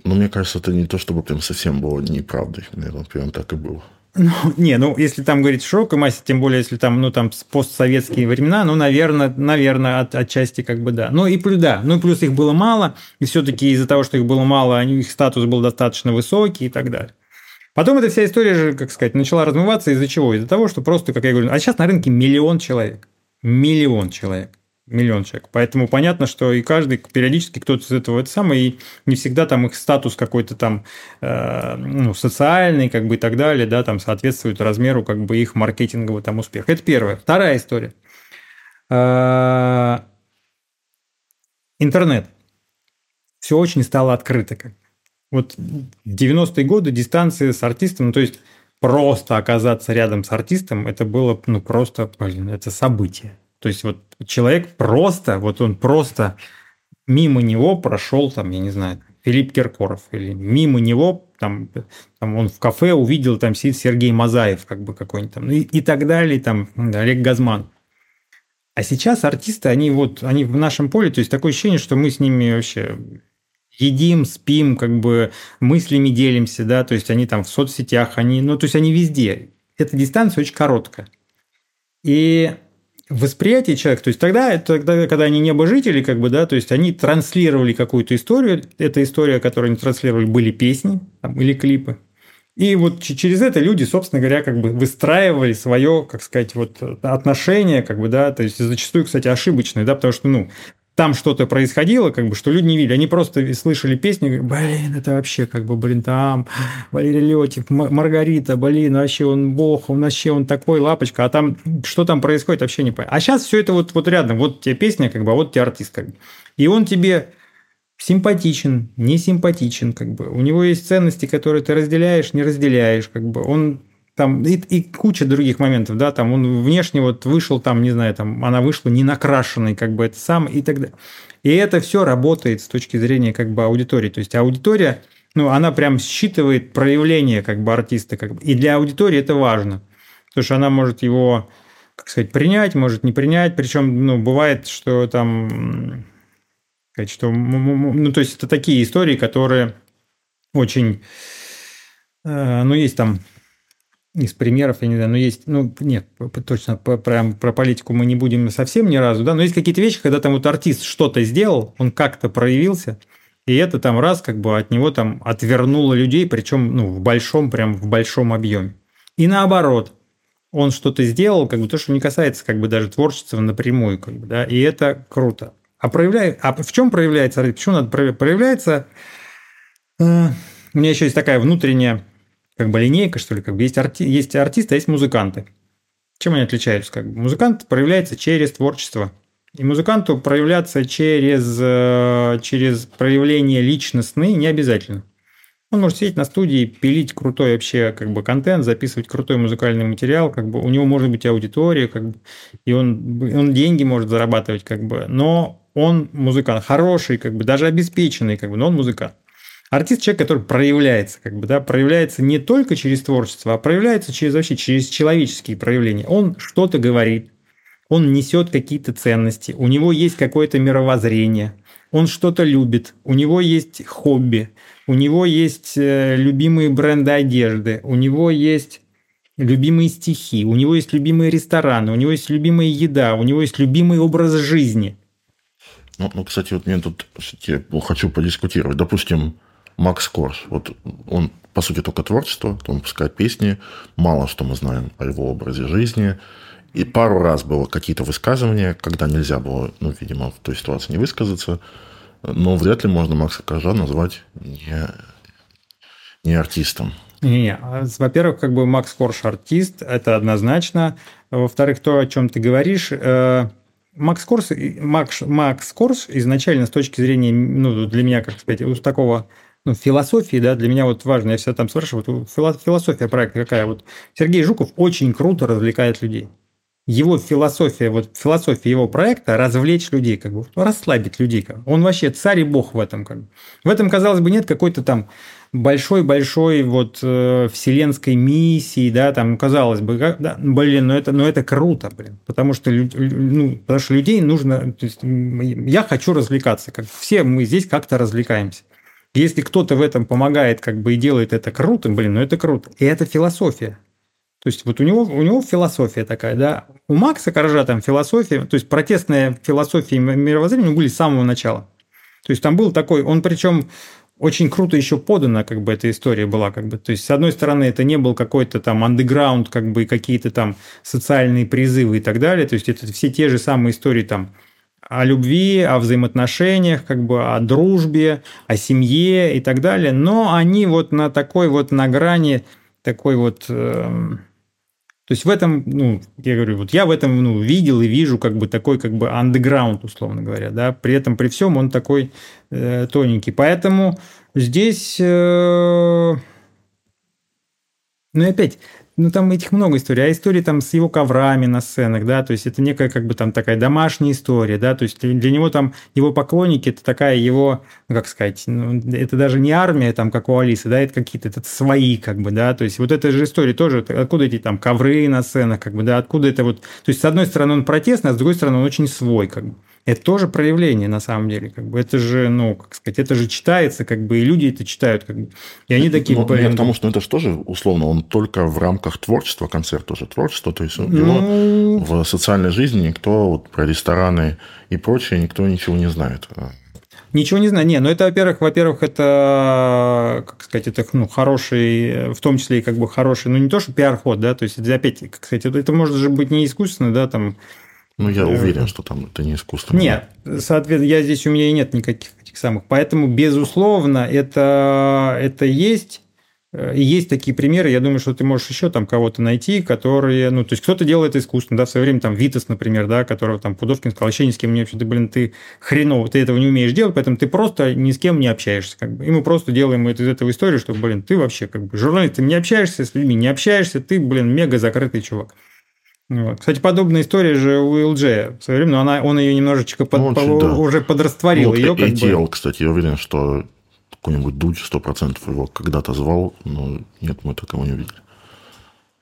Ну, мне кажется, это не то, чтобы прям совсем было неправдой. Наверное, прям так и было. Ну, не, ну, если там говорить в широкой массе, тем более, если там, ну, там, постсоветские времена, ну, наверное, наверное, от, отчасти как бы да. Ну, и плюс, да, ну, плюс их было мало, и все-таки из-за того, что их было мало, их статус был достаточно высокий и так далее. Потом эта вся история же, как сказать, начала размываться из-за чего? Из-за того, что просто, как я говорю, а сейчас на рынке миллион человек. Миллион человек. Миллион человек. Поэтому понятно, что и каждый периодически кто-то из этого это самое, и не всегда там их статус какой-то там э, ну, социальный, как бы и так далее, да, там соответствует размеру как бы их маркетингового там успеха. Это первое. Вторая история. Э, интернет. Все очень стало открыто. Как вот в 90-е годы дистанция с артистом, ну, то есть просто оказаться рядом с артистом, это было, ну, просто, блин, это событие. То есть вот человек просто, вот он просто мимо него прошел, там, я не знаю, Филипп Киркоров, или мимо него, там, там он в кафе увидел, там сидит Сергей Мазаев, как бы какой-нибудь там, и, и так далее, там, Олег Газман. А сейчас артисты, они вот, они в нашем поле, то есть такое ощущение, что мы с ними вообще едим, спим, как бы мыслями делимся, да, то есть они там в соцсетях, они, ну, то есть они везде. Эта дистанция очень короткая. И восприятие человека, то есть тогда, тогда, когда они небожители, как бы, да, то есть они транслировали какую-то историю, эта история, которую они транслировали, были песни там, или клипы. И вот через это люди, собственно говоря, как бы выстраивали свое, как сказать, вот отношение, как бы, да, то есть зачастую, кстати, ошибочное, да, потому что, ну, там что-то происходило, как бы, что люди не видели. Они просто слышали песни, блин, это вообще, как бы, блин, там Валерий Летик, Маргарита, блин, вообще он бог, он вообще он такой лапочка, а там, что там происходит, вообще не понятно. А сейчас все это вот, вот рядом, вот тебе песня, как бы, а вот тебе артист, как бы. И он тебе симпатичен, не симпатичен, как бы. У него есть ценности, которые ты разделяешь, не разделяешь, как бы. Он там и, и куча других моментов, да, там он внешне вот вышел, там, не знаю, там она вышла не накрашенной, как бы это сам и так далее. И это все работает с точки зрения как бы аудитории. То есть аудитория, ну, она прям считывает проявление как бы артиста. Как бы. И для аудитории это важно. Потому что она может его, как сказать, принять, может не принять. Причем, ну, бывает, что там, что, ну, то есть это такие истории, которые очень, э, ну, есть там из примеров, я не знаю, но есть, ну, нет, точно, прям про политику мы не будем совсем ни разу, да, но есть какие-то вещи, когда там вот артист что-то сделал, он как-то проявился, и это там раз как бы от него там отвернуло людей, причем, ну, в большом, прям в большом объеме. И наоборот, он что-то сделал, как бы то, что не касается как бы даже творчества напрямую, как бы, да, и это круто. А, проявляет, а в чем проявляется, почему надо проявляется? Э, у меня еще есть такая внутренняя как бы линейка, что ли, как бы есть, арти, есть артисты, а есть музыканты. Чем они отличаются? Как бы музыкант проявляется через творчество. И музыканту проявляться через, э, через проявление личностный не обязательно. Он может сидеть на студии, пилить крутой вообще как бы контент, записывать крутой музыкальный материал, как бы у него может быть аудитория, как бы, и он, он деньги может зарабатывать, как бы, но он музыкант, хороший, как бы, даже обеспеченный, как бы, но он музыкант. Артист – человек, который проявляется, как бы, да, проявляется не только через творчество, а проявляется через вообще через человеческие проявления. Он что-то говорит, он несет какие-то ценности, у него есть какое-то мировоззрение, он что-то любит, у него есть хобби, у него есть э, любимые бренды одежды, у него есть любимые стихи, у него есть любимые рестораны, у него есть любимая еда, у него есть любимый образ жизни. Ну, ну кстати, вот мне тут я хочу подискутировать. Допустим, Макс Корж. Вот он, по сути, только творчество, он выпускает песни, мало что мы знаем о его образе жизни. И пару раз было какие-то высказывания, когда нельзя было, ну, видимо, в той ситуации не высказаться. Но вряд ли можно Макса Коржа назвать не, не артистом. Не-не, а, во-первых, как бы Макс Корж артист, это однозначно. Во-вторых, то, о чем ты говоришь, э, Макс Корж, Макс, Макс Корж изначально с точки зрения, ну, для меня, как сказать, у такого ну, философии, да, для меня вот важно, я всегда там спрашиваю, вот философия проекта какая? Вот Сергей Жуков очень круто развлекает людей. его философия, вот философия его проекта развлечь людей, как бы расслабить людей. Как бы. Он вообще царь и бог в этом. Как бы. В этом, казалось бы, нет какой-то там большой-большой вот э, вселенской миссии, да, там, казалось бы, как, да, блин, ну это, ну это круто, блин, потому что, ну, потому что людей нужно, то есть, я хочу развлекаться, как все мы здесь как-то развлекаемся. Если кто-то в этом помогает, как бы и делает это круто, блин, ну это круто. И это философия. То есть вот у него, у него философия такая, да. У Макса Коржа там философия, то есть протестная философия и мировоззрение были с самого начала. То есть там был такой, он причем очень круто еще подана, как бы эта история была, как бы. То есть, с одной стороны, это не был какой-то там андеграунд, как бы какие-то там социальные призывы и так далее. То есть, это все те же самые истории там о любви, о взаимоотношениях, как бы о дружбе, о семье и так далее. Но они вот на такой вот на грани такой вот э, то есть в этом, ну, я говорю, вот я в этом ну, видел и вижу как бы такой как бы андеграунд, условно говоря, да, при этом при всем он такой э, тоненький. Поэтому здесь, э, ну и опять, ну, там этих много историй. А истории там с его коврами на сценах, да, то есть это некая как бы там такая домашняя история, да, то есть для него там его поклонники, это такая его, ну, как сказать, ну, это даже не армия, там, как у Алисы, да, это какие-то это свои, как бы, да, то есть вот эта же история тоже, откуда эти там ковры на сценах, как бы, да, откуда это вот, то есть с одной стороны он протестный, а с другой стороны он очень свой, как бы. Это тоже проявление, на самом деле. Как бы. Это же, ну, как сказать, это же читается, как бы, и люди это читают, как бы. И они такие... Но, блин, я потому что ну, это же тоже, условно, он только в рамках творчества, концерт тоже творчество, то есть ну... его в социальной жизни никто вот, про рестораны и прочее, никто ничего не знает. Ничего не знаю. Не, ну это, во-первых, во-первых, это, как сказать, это ну, хороший, в том числе и как бы хороший, ну не то, что пиар-ход, да, то есть, это опять, как сказать, это, это может же быть не искусственно, да, там, ну, я э, уверен, что там это не искусство. Нет, соответственно, я здесь у меня и нет никаких этих самых. Поэтому, безусловно, это, это есть. Э, и есть такие примеры, я думаю, что ты можешь еще там кого-то найти, которые, ну, то есть кто-то делает это искусственно, да, в свое время там Витас, например, да, которого там Пудовкин сказал, вообще ни с кем не общаюсь, ты, блин, ты хреново, ты этого не умеешь делать, поэтому ты просто ни с кем не общаешься, как бы. И мы просто делаем из этого историю, что, блин, ты вообще как бы журналист, ты не общаешься с людьми, не общаешься, ты, блин, мега закрытый чувак. Вот. Кстати, подобная история же у LG в свое время, но она, он ее немножечко под, ну, очень, да. уже подрастворил. Вот ее, как ATL, бы... кстати, я уверен, что какой-нибудь Дудь 100% его когда-то звал, но нет, мы такого не видели.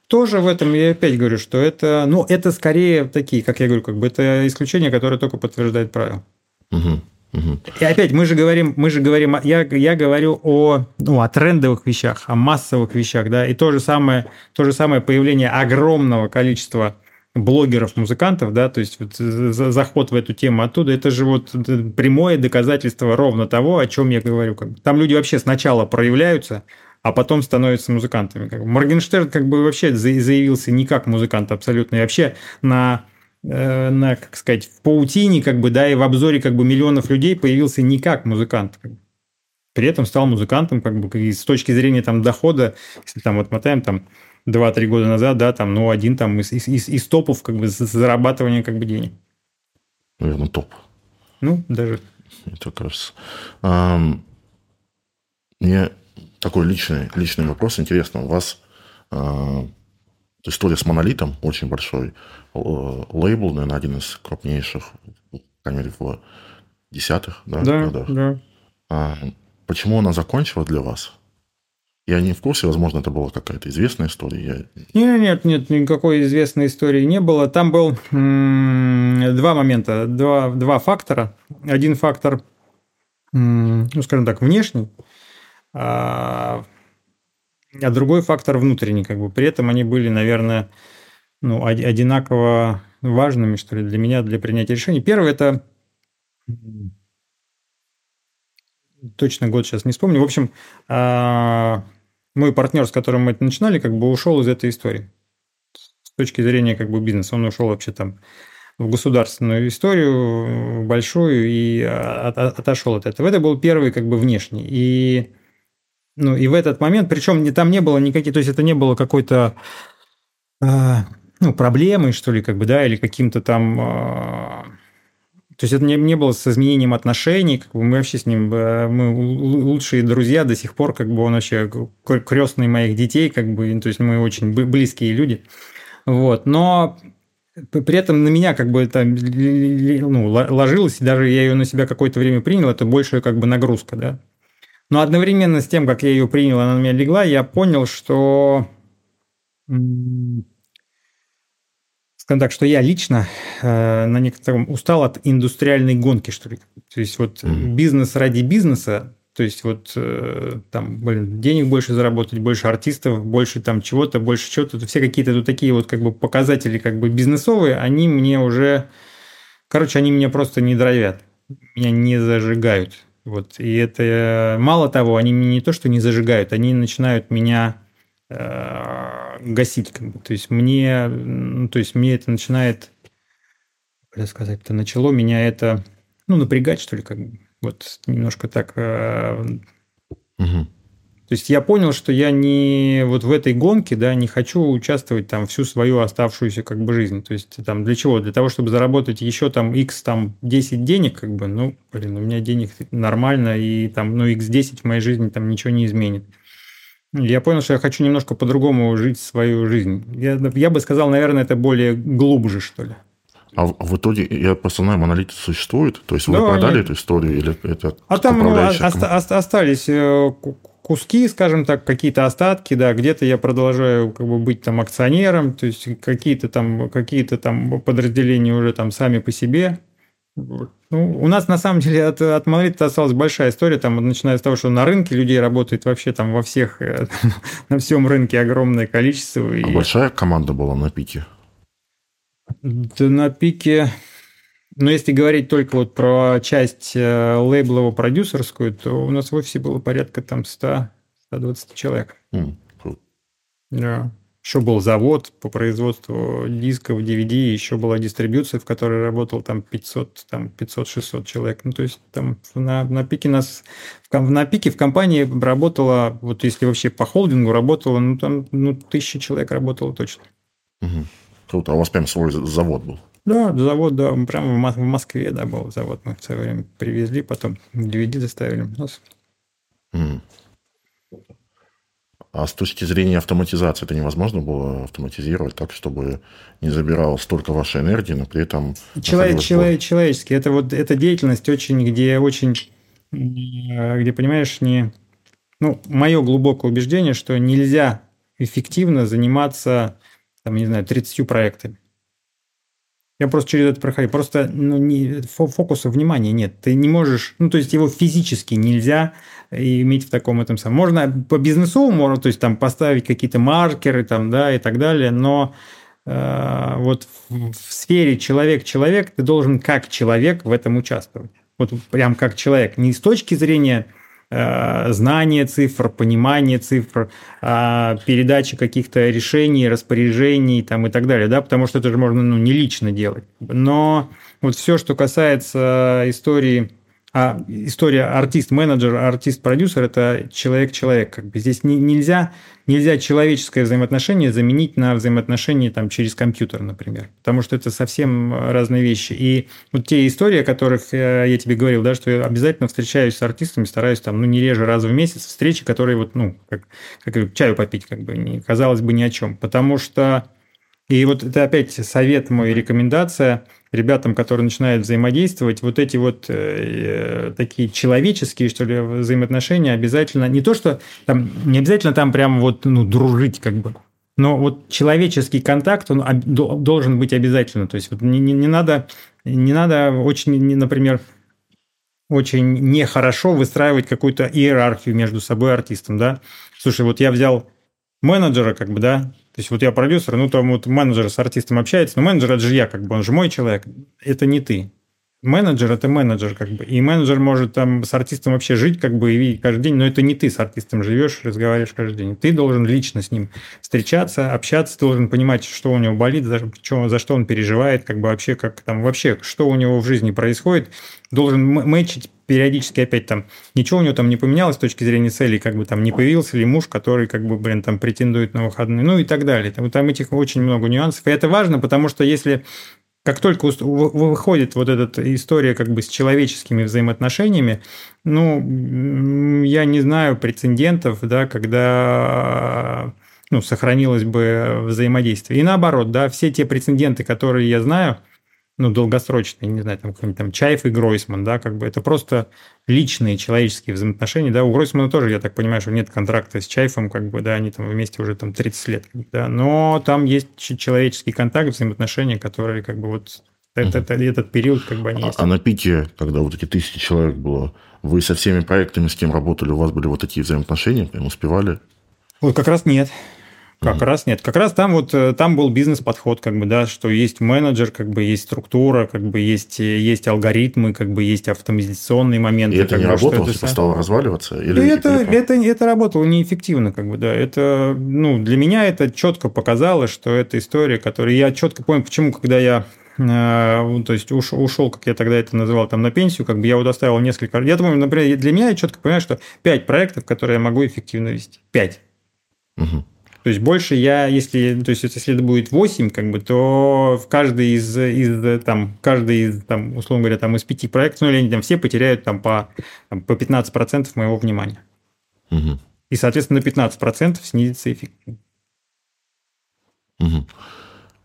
Тоже в этом я опять говорю, что это, ну, это скорее такие, как я говорю, как бы это исключение, которое только подтверждает правило. Угу. И опять мы же говорим, мы же говорим, я, я говорю о, ну, о трендовых вещах, о массовых вещах, да, и то же самое, то же самое появление огромного количества блогеров, музыкантов, да, то есть вот заход в эту тему оттуда, это же вот прямое доказательство ровно того, о чем я говорю. Там люди вообще сначала проявляются, а потом становятся музыкантами. Моргенштерн как бы вообще заявился не как музыкант абсолютно, и вообще на Э, на, как сказать, в паутине, как бы, да, и в обзоре как бы миллионов людей появился не как музыкант. Как бы. При этом стал музыкантом, как бы, и с точки зрения там дохода, если там вот мотаем там 2-3 года назад, да, там, ну, один там из, из, из топов, как бы, зарабатывания, как бы, денег. Наверное, топ. Ну, даже. Это кажется. А, мне такой личный, личный вопрос интересно. У вас а, история с монолитом очень большой. Э, лейбл, наверное, один из крупнейших, по крайней мере, в десятых да, да, годах. Да. А почему она закончила для вас? Я не в курсе, возможно, это была какая-то известная история. Я... Нет, нет, нет, никакой известной истории не было. Там был м- два момента, два, два фактора. Один фактор, м- ну, скажем так, внешний, а, а другой фактор внутренний. Как бы. При этом они были, наверное, ну, одинаково важными, что ли, для меня, для принятия решений. Первое – это точно год сейчас не вспомню. В общем, а, мой партнер, с которым мы это начинали, как бы ушел из этой истории. С точки зрения как бы бизнеса. Он ушел вообще там в государственную историю большую и отошел от этого. Это был первый как бы внешний. И, ну, и в этот момент, причем там не было никаких, то есть это не было какой-то а, ну, проблемой, что ли, как бы, да, или каким-то там... А, то есть это не, не было с изменением отношений, как бы мы вообще с ним, э, мы лучшие друзья до сих пор, как бы он вообще крестный моих детей, как бы, то есть мы очень близкие люди. Вот, но при этом на меня как бы это ну, ложилось, и даже я ее на себя какое-то время принял, это больше как бы нагрузка, да. Но одновременно с тем, как я ее принял, она на меня легла, я понял, что скажем так, что я лично э, на некотором устал от индустриальной гонки, что ли. То есть вот mm-hmm. бизнес ради бизнеса, то есть вот э, там, блин, денег больше заработать, больше артистов, больше там чего-то, больше чего-то. Все какие-то тут такие вот как бы показатели как бы бизнесовые, они мне уже, короче, они меня просто не драйвят, меня не зажигают. Вот. И это мало того, они меня не то, что не зажигают, они начинают меня э, гасить. Как бы. То есть мне, ну, то есть мне это начинает, как сказать, это начало меня это, ну, напрягать, что ли, как бы. Вот немножко так. Э, угу. То есть я понял, что я не вот в этой гонке, да, не хочу участвовать там всю свою оставшуюся как бы жизнь. То есть там для чего? Для того, чтобы заработать еще там x там 10 денег, как бы, ну, блин, у меня денег нормально, и там, ну, x 10 в моей жизни там ничего не изменит. Я понял, что я хочу немножко по-другому жить свою жизнь. Я, я бы сказал, наверное, это более глубже, что ли. А в, итоге, я просто знаю, монолит существует? То есть вы да, продали нет. эту историю или это А там ну, остались э, куски, скажем так, какие-то остатки, да, где-то я продолжаю как бы быть там акционером, то есть какие-то там, какие-то там подразделения уже там сами по себе. Ну, у нас на самом деле от, от монолита осталась большая история, там, начиная с того, что на рынке людей работает вообще там во всех, э, на всем рынке огромное количество. А и... большая команда была на пике? Да на пике но если говорить только вот про часть э, лейблово-продюсерскую, то у нас в офисе было порядка там 100-120 человек. Mm, cool. Да. Еще был завод по производству дисков, DVD, еще была дистрибьюция, в которой работал там 500, там 500-600 человек. Ну, то есть там на, на пике нас, в, на пике в компании работало, вот если вообще по холдингу работало, ну, там, ну, тысячи человек работало точно. Угу. Круто. А у вас прям свой завод был? Да, завод, да, прямо в Москве, да, был завод. Мы в свое время привезли, потом DVD доставили у нас. Mm. А с точки зрения автоматизации это невозможно было автоматизировать так, чтобы не забирал столько вашей энергии, но при этом... Человек, человек, человеческий. Это вот эта деятельность очень, где очень, где, понимаешь, не... Ну, мое глубокое убеждение, что нельзя эффективно заниматься, там, не знаю, 30 проектами. Я просто через это проходил. Просто ну, не, фокуса внимания нет. Ты не можешь, ну, то есть его физически нельзя иметь в таком этом самом. Можно по бизнесу, можно, то есть там поставить какие-то маркеры там, да, и так далее, но э, вот в, в сфере человек-человек ты должен как человек в этом участвовать. Вот прям как человек. Не с точки зрения Э, знание цифр, понимание цифр, а, передача каких-то решений, распоряжений там, и так далее, да, потому что это же можно ну, не лично делать. Но вот все, что касается истории а история артист-менеджер, артист-продюсер – это человек-человек. Как бы здесь не, нельзя, нельзя человеческое взаимоотношение заменить на взаимоотношения там, через компьютер, например. Потому что это совсем разные вещи. И вот те истории, о которых э, я тебе говорил, да, что я обязательно встречаюсь с артистами, стараюсь там, ну, не реже раза в месяц, встречи, которые вот, ну, как, как чаю попить, как бы, не, казалось бы, ни о чем. Потому что и вот это опять совет мой, рекомендация ребятам, которые начинают взаимодействовать, вот эти вот э, такие человеческие, что ли, взаимоотношения обязательно, не то, что там, не обязательно там прям вот, ну, дружить как бы, но вот человеческий контакт, он должен быть обязательно. То есть вот не, не, не надо, не надо очень, например, очень нехорошо выстраивать какую-то иерархию между собой артистом, да. Слушай, вот я взял менеджера, как бы, да, то есть вот я продюсер, ну там вот менеджер с артистом общается, но менеджер это же я, как бы, он же мой человек, это не ты. Менеджер – это менеджер, как бы. И менеджер может там с артистом вообще жить, как бы, и каждый день, но это не ты с артистом живешь, разговариваешь каждый день. Ты должен лично с ним встречаться, общаться, ты должен понимать, что у него болит, за что, за что он переживает, как бы вообще, как там, вообще, что у него в жизни происходит. Должен мэчить периодически опять там, ничего у него там не поменялось с точки зрения целей, как бы там не появился ли муж, который, как бы, блин, там претендует на выходные, ну и так далее. Там, там этих очень много нюансов. И это важно, потому что если как только выходит вот эта история как бы с человеческими взаимоотношениями, ну, я не знаю прецедентов, да, когда ну, сохранилось бы взаимодействие. И наоборот, да, все те прецеденты, которые я знаю, ну, долгосрочные, не знаю, там какой-нибудь там Чаев и Гройсман, да, как бы это просто личные человеческие взаимоотношения, да, у Гройсмана тоже, я так понимаю, что нет контракта с Чаевым, как бы, да, они там вместе уже там 30 лет, да, но там есть человеческий контакт, взаимоотношения, которые как бы вот это, это, этот период как бы они а, есть. А на пике, когда вот эти тысячи человек было, вы со всеми проектами, с кем работали, у вас были вот такие взаимоотношения, прям успевали? Вот как раз нет. Как mm. раз нет. Как раз там вот э, там был бизнес-подход, как бы, да, что есть менеджер, как бы есть структура, как бы есть, э, есть алгоритмы, как бы есть автоматизационные моменты. И это не бы, работало, это типа стало разваливаться? Или, это, или... это, это работало неэффективно, как бы, да. Это, ну, для меня это четко показало, что это история, которую я четко понял, почему, когда я э, то есть ушел, ушел, как я тогда это называл, там на пенсию, как бы я вот оставил несколько... Я думаю, например, для меня я четко понимаю, что пять проектов, которые я могу эффективно вести. Пять. Угу. То есть больше я, если, то есть если это будет 8, как бы, то в каждый из, из там, каждый из, там, условно говоря, там, из пяти проектов, ну, или они там все потеряют там, по, там, по 15% моего внимания. Угу. И, соответственно, на 15% снизится эффект. Угу.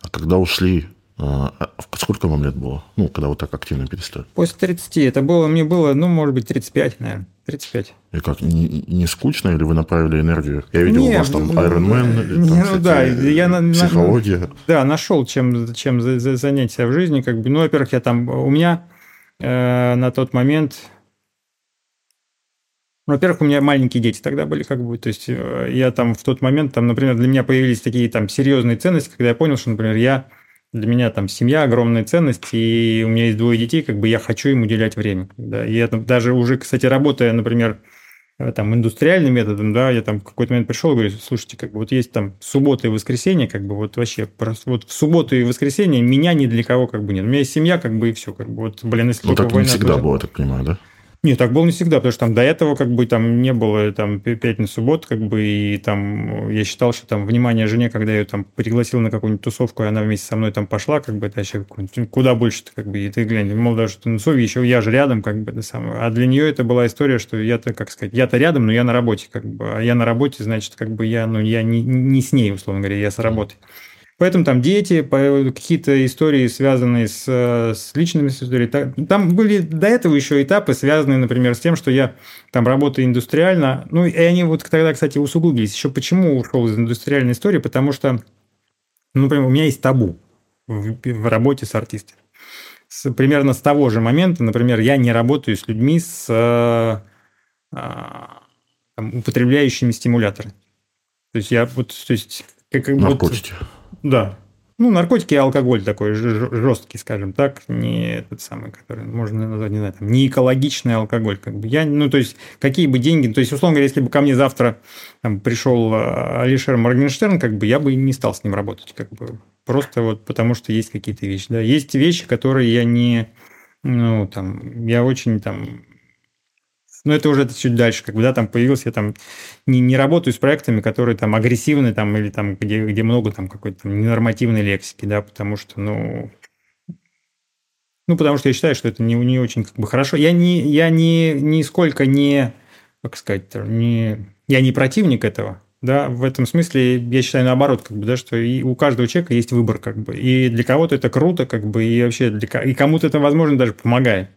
А когда ушли сколько вам лет было? Ну, когда вот так активно перестали? После 30. Это было, мне было, ну, может быть, 35, наверное. 35. И как, не, не скучно, или вы направили энергию? Я видел не, у вас там Iron Man, не, там, ну, да, я психология. На, да, нашел, чем, чем занять себя в жизни. Как бы. Ну, во-первых, я там, у меня э, на тот момент во-первых, у меня маленькие дети тогда были, как бы, то есть э, я там в тот момент, там, например, для меня появились такие там серьезные ценности, когда я понял, что, например, я для меня там семья огромная ценность, и у меня есть двое детей, как бы я хочу им уделять время. Да. И это даже уже, кстати, работая, например, э, там, индустриальным методом, да, я там в какой-то момент пришел и говорю, слушайте, как бы вот есть там суббота и воскресенье, как бы вот вообще, просто вот в субботу и воскресенье меня ни для кого как бы нет. У меня есть семья, как бы и все, как бы вот, блин, если... Ну, так не всегда было, я так понимаю, да? Нет, так было не всегда, потому что там до этого как бы там не было там пятница, суббот, как бы, и там я считал, что там внимание жене, когда я ее там пригласил на какую-нибудь тусовку, и она вместе со мной там пошла, как бы, это вообще куда больше как бы, и ты глянь, мол, даже что на еще я же рядом, как бы, это самое. А для нее это была история, что я-то, как сказать, я-то рядом, но я на работе, как бы, а я на работе, значит, как бы я, ну, я не, не с ней, условно говоря, я с работой. Поэтому там дети, какие-то истории, связанные с, с личными историями. Там были до этого еще этапы, связанные, например, с тем, что я там работаю индустриально. Ну, и они вот тогда, кстати, усугубились. Еще почему ушел из индустриальной истории? Потому что, ну, например, у меня есть табу в, в работе с артистами. С, примерно с того же момента, например, я не работаю с людьми, с а, там, употребляющими стимуляторы. То есть я вот, то есть как, Наркотики. Вот, да. Ну, наркотики и алкоголь такой жесткий, скажем так, не этот самый, который можно назвать, не знаю, там, не экологичный алкоголь. Как бы. Я, ну, то есть, какие бы деньги, то есть, условно говоря, если бы ко мне завтра там, пришел а, Алишер Моргенштерн, как бы я бы не стал с ним работать, как бы просто вот потому что есть какие-то вещи. Да. Есть вещи, которые я не, ну, там, я очень там но это уже чуть дальше, как бы, да, там появился, я там не, не работаю с проектами, которые там агрессивны, там, или там, где, где много там какой-то ненормативной лексики, да, потому что, ну, ну, потому что я считаю, что это не, не очень как бы хорошо. Я не, я не, нисколько не, как сказать, не, я не противник этого, да, в этом смысле я считаю наоборот, как бы, да, что и у каждого человека есть выбор, как бы, и для кого-то это круто, как бы, и вообще для, и кому-то это, возможно, даже помогает.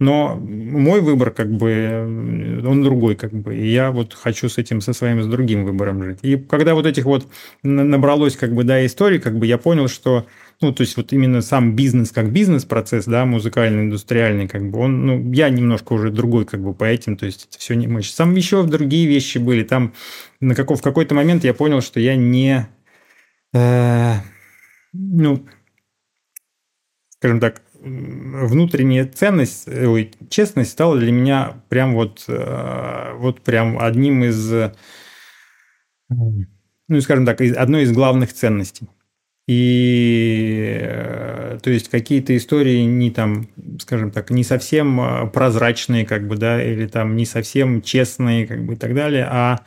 Но мой выбор, как бы, он другой, как бы. И я вот хочу с этим, со своим, с другим выбором жить. И когда вот этих вот набралось, как бы, да, историй, как бы я понял, что, ну, то есть вот именно сам бизнес как бизнес-процесс, да, музыкальный, индустриальный, как бы, он, ну, я немножко уже другой, как бы, по этим, то есть это все не мощь. Там еще другие вещи были. Там на каков, в какой-то момент я понял, что я не, э, ну, скажем так, внутренняя ценность, ой, честность стала для меня прям вот, э, вот прям одним из, ну, скажем так, одной из главных ценностей. И э, то есть какие-то истории не там, скажем так, не совсем э, прозрачные, как бы, да, или там не совсем честные, как бы и так далее, а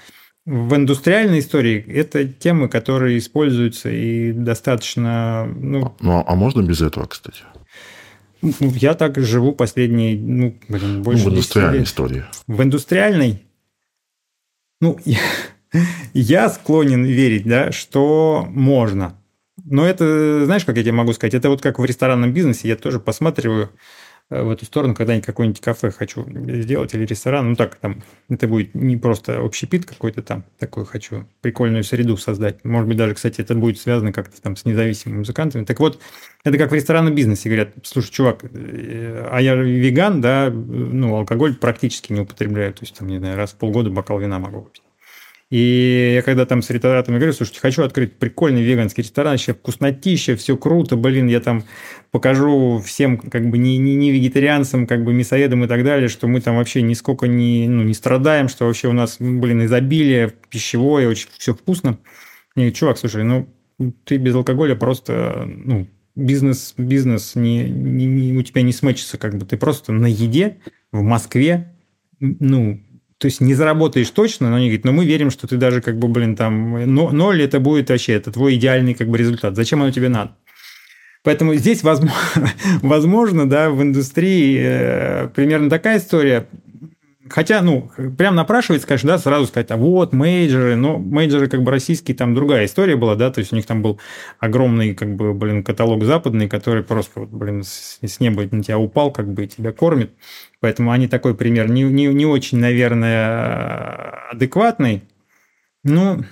в индустриальной истории это темы, которые используются и достаточно... Ну, ну а можно без этого, кстати? Ну, я так живу последние, ну, блин, больше ну, в индустриальной истории. В индустриальной? Ну, я, Я склонен верить, да, что можно. Но это, знаешь, как я тебе могу сказать, это вот как в ресторанном бизнесе, я тоже посматриваю в эту сторону, когда-нибудь какое-нибудь кафе хочу сделать или ресторан. Ну, так, там, это будет не просто общий пит какой-то там, такой хочу прикольную среду создать. Может быть, даже, кстати, это будет связано как-то там с независимыми музыкантами. Так вот, это как в ресторанном бизнесе. Говорят, слушай, чувак, э, а я веган, да, ну, алкоголь практически не употребляю. То есть, там, не знаю, раз в полгода бокал вина могу выпить. И я когда там с рестораторами говорю, слушайте, хочу открыть прикольный веганский ресторан, вообще вкуснотища, все круто, блин, я там покажу всем как бы не, не, не вегетарианцам, как бы мясоедам и так далее, что мы там вообще нисколько не, ну, не страдаем, что вообще у нас, блин, изобилие пищевое, очень все вкусно. Говорю, чувак, слушай, ну, ты без алкоголя просто, ну, бизнес, бизнес не, не, не, у тебя не смычится, как бы ты просто на еде в Москве, ну, то есть не заработаешь точно, но они говорят, но мы верим, что ты даже как бы, блин, там, ноль это будет вообще, это твой идеальный как бы результат. Зачем оно тебе надо? Поэтому здесь возможно, возможно да, в индустрии э, примерно такая история. Хотя, ну, прям напрашивается, конечно, да, сразу сказать, а вот, мейджоры, но мейджоры как бы российские, там другая история была, да, то есть у них там был огромный, как бы, блин, каталог западный, который просто, блин, с, с неба на тебя упал, как бы, и тебя кормит. Поэтому они такой пример не, не, не очень, наверное, адекватный. Ну,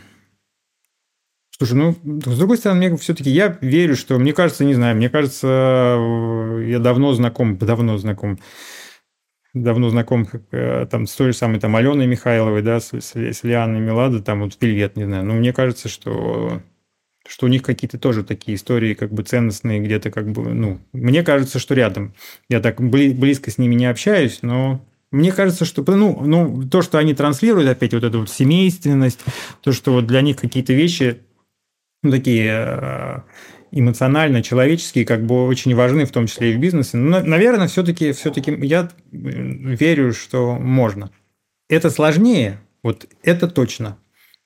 слушай, ну, с другой стороны, мне все-таки я верю, что, мне кажется, не знаю, мне кажется, я давно знаком, давно знаком давно знаком э, там, с той же самой там, Аленой Михайловой, да, с, с, с Лианой Меладо, там вот Вельвет, не знаю. Но мне кажется, что, что у них какие-то тоже такие истории как бы ценностные где-то как бы, ну, мне кажется, что рядом. Я так бли, близко с ними не общаюсь, но мне кажется, что ну, ну, то, что они транслируют, опять вот эту вот семейственность, то, что вот для них какие-то вещи ну, такие э, эмоционально, человеческие, как бы очень важны, в том числе и в бизнесе. Но, наверное, все-таки все я верю, что можно. Это сложнее, вот это точно,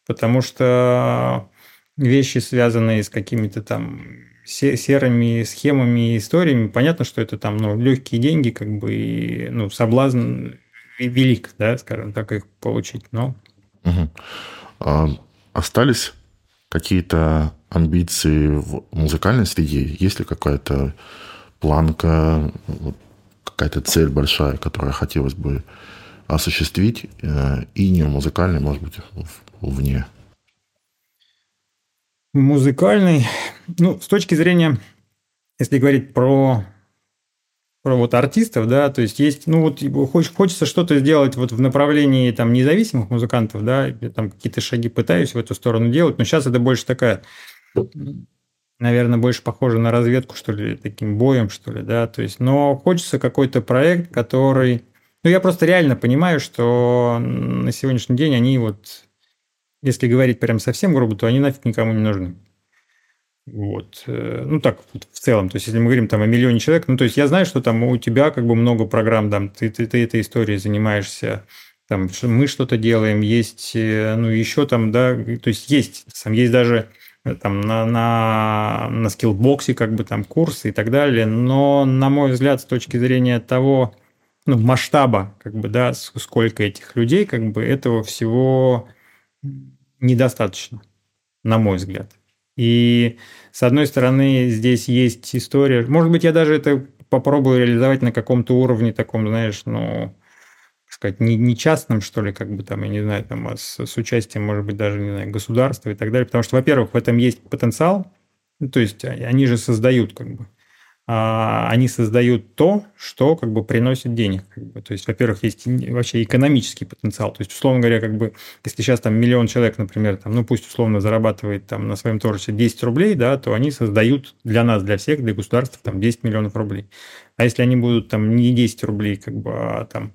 потому что вещи, связанные с какими-то там серыми схемами и историями, понятно, что это там ну, легкие деньги, как бы, и, ну, соблазн велик, да, скажем так, их получить, но... Угу. А, остались какие-то амбиции в музыкальной среде? Есть ли какая-то планка, какая-то цель большая, которую хотелось бы осуществить, э, и не музыкальной, может быть, вне? Музыкальный, ну, с точки зрения, если говорить про вот артистов, да, то есть есть, ну вот хочется что-то сделать вот в направлении там независимых музыкантов, да, я там какие-то шаги пытаюсь в эту сторону делать, но сейчас это больше такая наверное, больше похоже на разведку, что ли, таким боем, что ли, да, то есть, но хочется какой-то проект, который, ну, я просто реально понимаю, что на сегодняшний день они вот, если говорить прям совсем грубо, то они нафиг никому не нужны. Вот. Э, ну, так, в целом. То есть, если мы говорим там о миллионе человек, ну, то есть, я знаю, что там у тебя как бы много программ, там, ты, ты, ты этой историей занимаешься, там, мы что-то делаем, есть, э, ну, еще там, да, то есть, есть, там, есть даже там на, на, на скиллбоксе как бы там курсы и так далее, но, на мой взгляд, с точки зрения того, ну, масштаба, как бы, да, сколько этих людей, как бы, этого всего недостаточно, на мой взгляд. И, с одной стороны, здесь есть история, может быть, я даже это попробую реализовать на каком-то уровне таком, знаешь, ну, сказать, не, не частным, что ли, как бы там, я не знаю, там, а с, с участием, может быть, даже, не знаю, государства и так далее. Потому что, во-первых, в этом есть потенциал, ну, то есть они же создают, как бы, а, они создают то, что как бы приносит денег. Как бы. То есть, во-первых, есть вообще экономический потенциал. То есть, условно говоря, как бы, если сейчас там миллион человек, например, там, ну пусть условно зарабатывает там на своем творчестве 10 рублей, да, то они создают для нас, для всех, для государства там 10 миллионов рублей. А если они будут там не 10 рублей, как бы, а там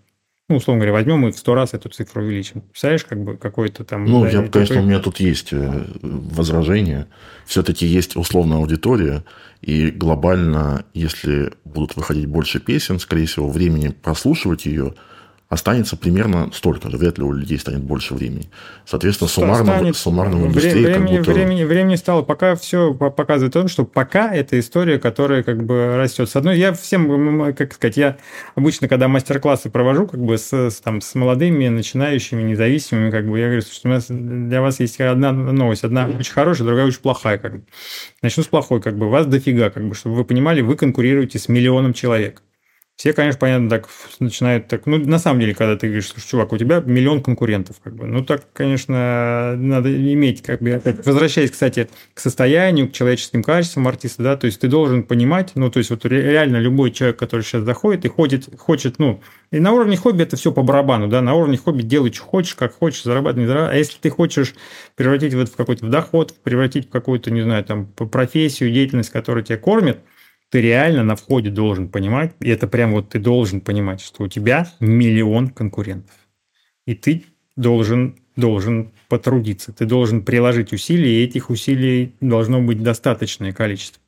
ну, условно говоря, возьмем и в сто раз эту цифру увеличим. Представляешь, как бы какой-то там... Ну, да, я, какой... конечно, у меня тут есть э, возражение. Все-таки есть условная аудитория, и глобально, если будут выходить больше песен, скорее всего, времени прослушивать ее останется примерно столько же. Вряд ли у людей станет больше времени. Соответственно, суммарно, станет, суммарно индустрии времени, как будто... времени, времени стало. Пока все показывает о том, что пока это история, которая как бы растет. С одной, я всем, как сказать, я обычно, когда мастер-классы провожу как бы с, с, там, с молодыми, начинающими, независимыми, как бы я говорю, что у нас для вас есть одна новость. Одна очень хорошая, другая очень плохая. Как бы. Начну с плохой. Как бы. Вас дофига, как бы, чтобы вы понимали, вы конкурируете с миллионом человек. Все, конечно, понятно, так начинают так. Ну, на самом деле, когда ты говоришь, что, чувак, у тебя миллион конкурентов, как бы. Ну, так, конечно, надо иметь, как бы, опять, возвращаясь, кстати, к состоянию, к человеческим качествам артиста, да, то есть ты должен понимать, ну, то есть вот реально любой человек, который сейчас заходит и ходит, хочет, ну, и на уровне хобби это все по барабану, да, на уровне хобби делай, что хочешь, как хочешь, зарабатывай, не зарабатывай. А если ты хочешь превратить в это в какой-то доход, превратить в какую-то, не знаю, там, профессию, деятельность, которая тебя кормит, ты реально на входе должен понимать, и это прям вот ты должен понимать, что у тебя миллион конкурентов. И ты должен, должен потрудиться, ты должен приложить усилия, и этих усилий должно быть достаточное количество.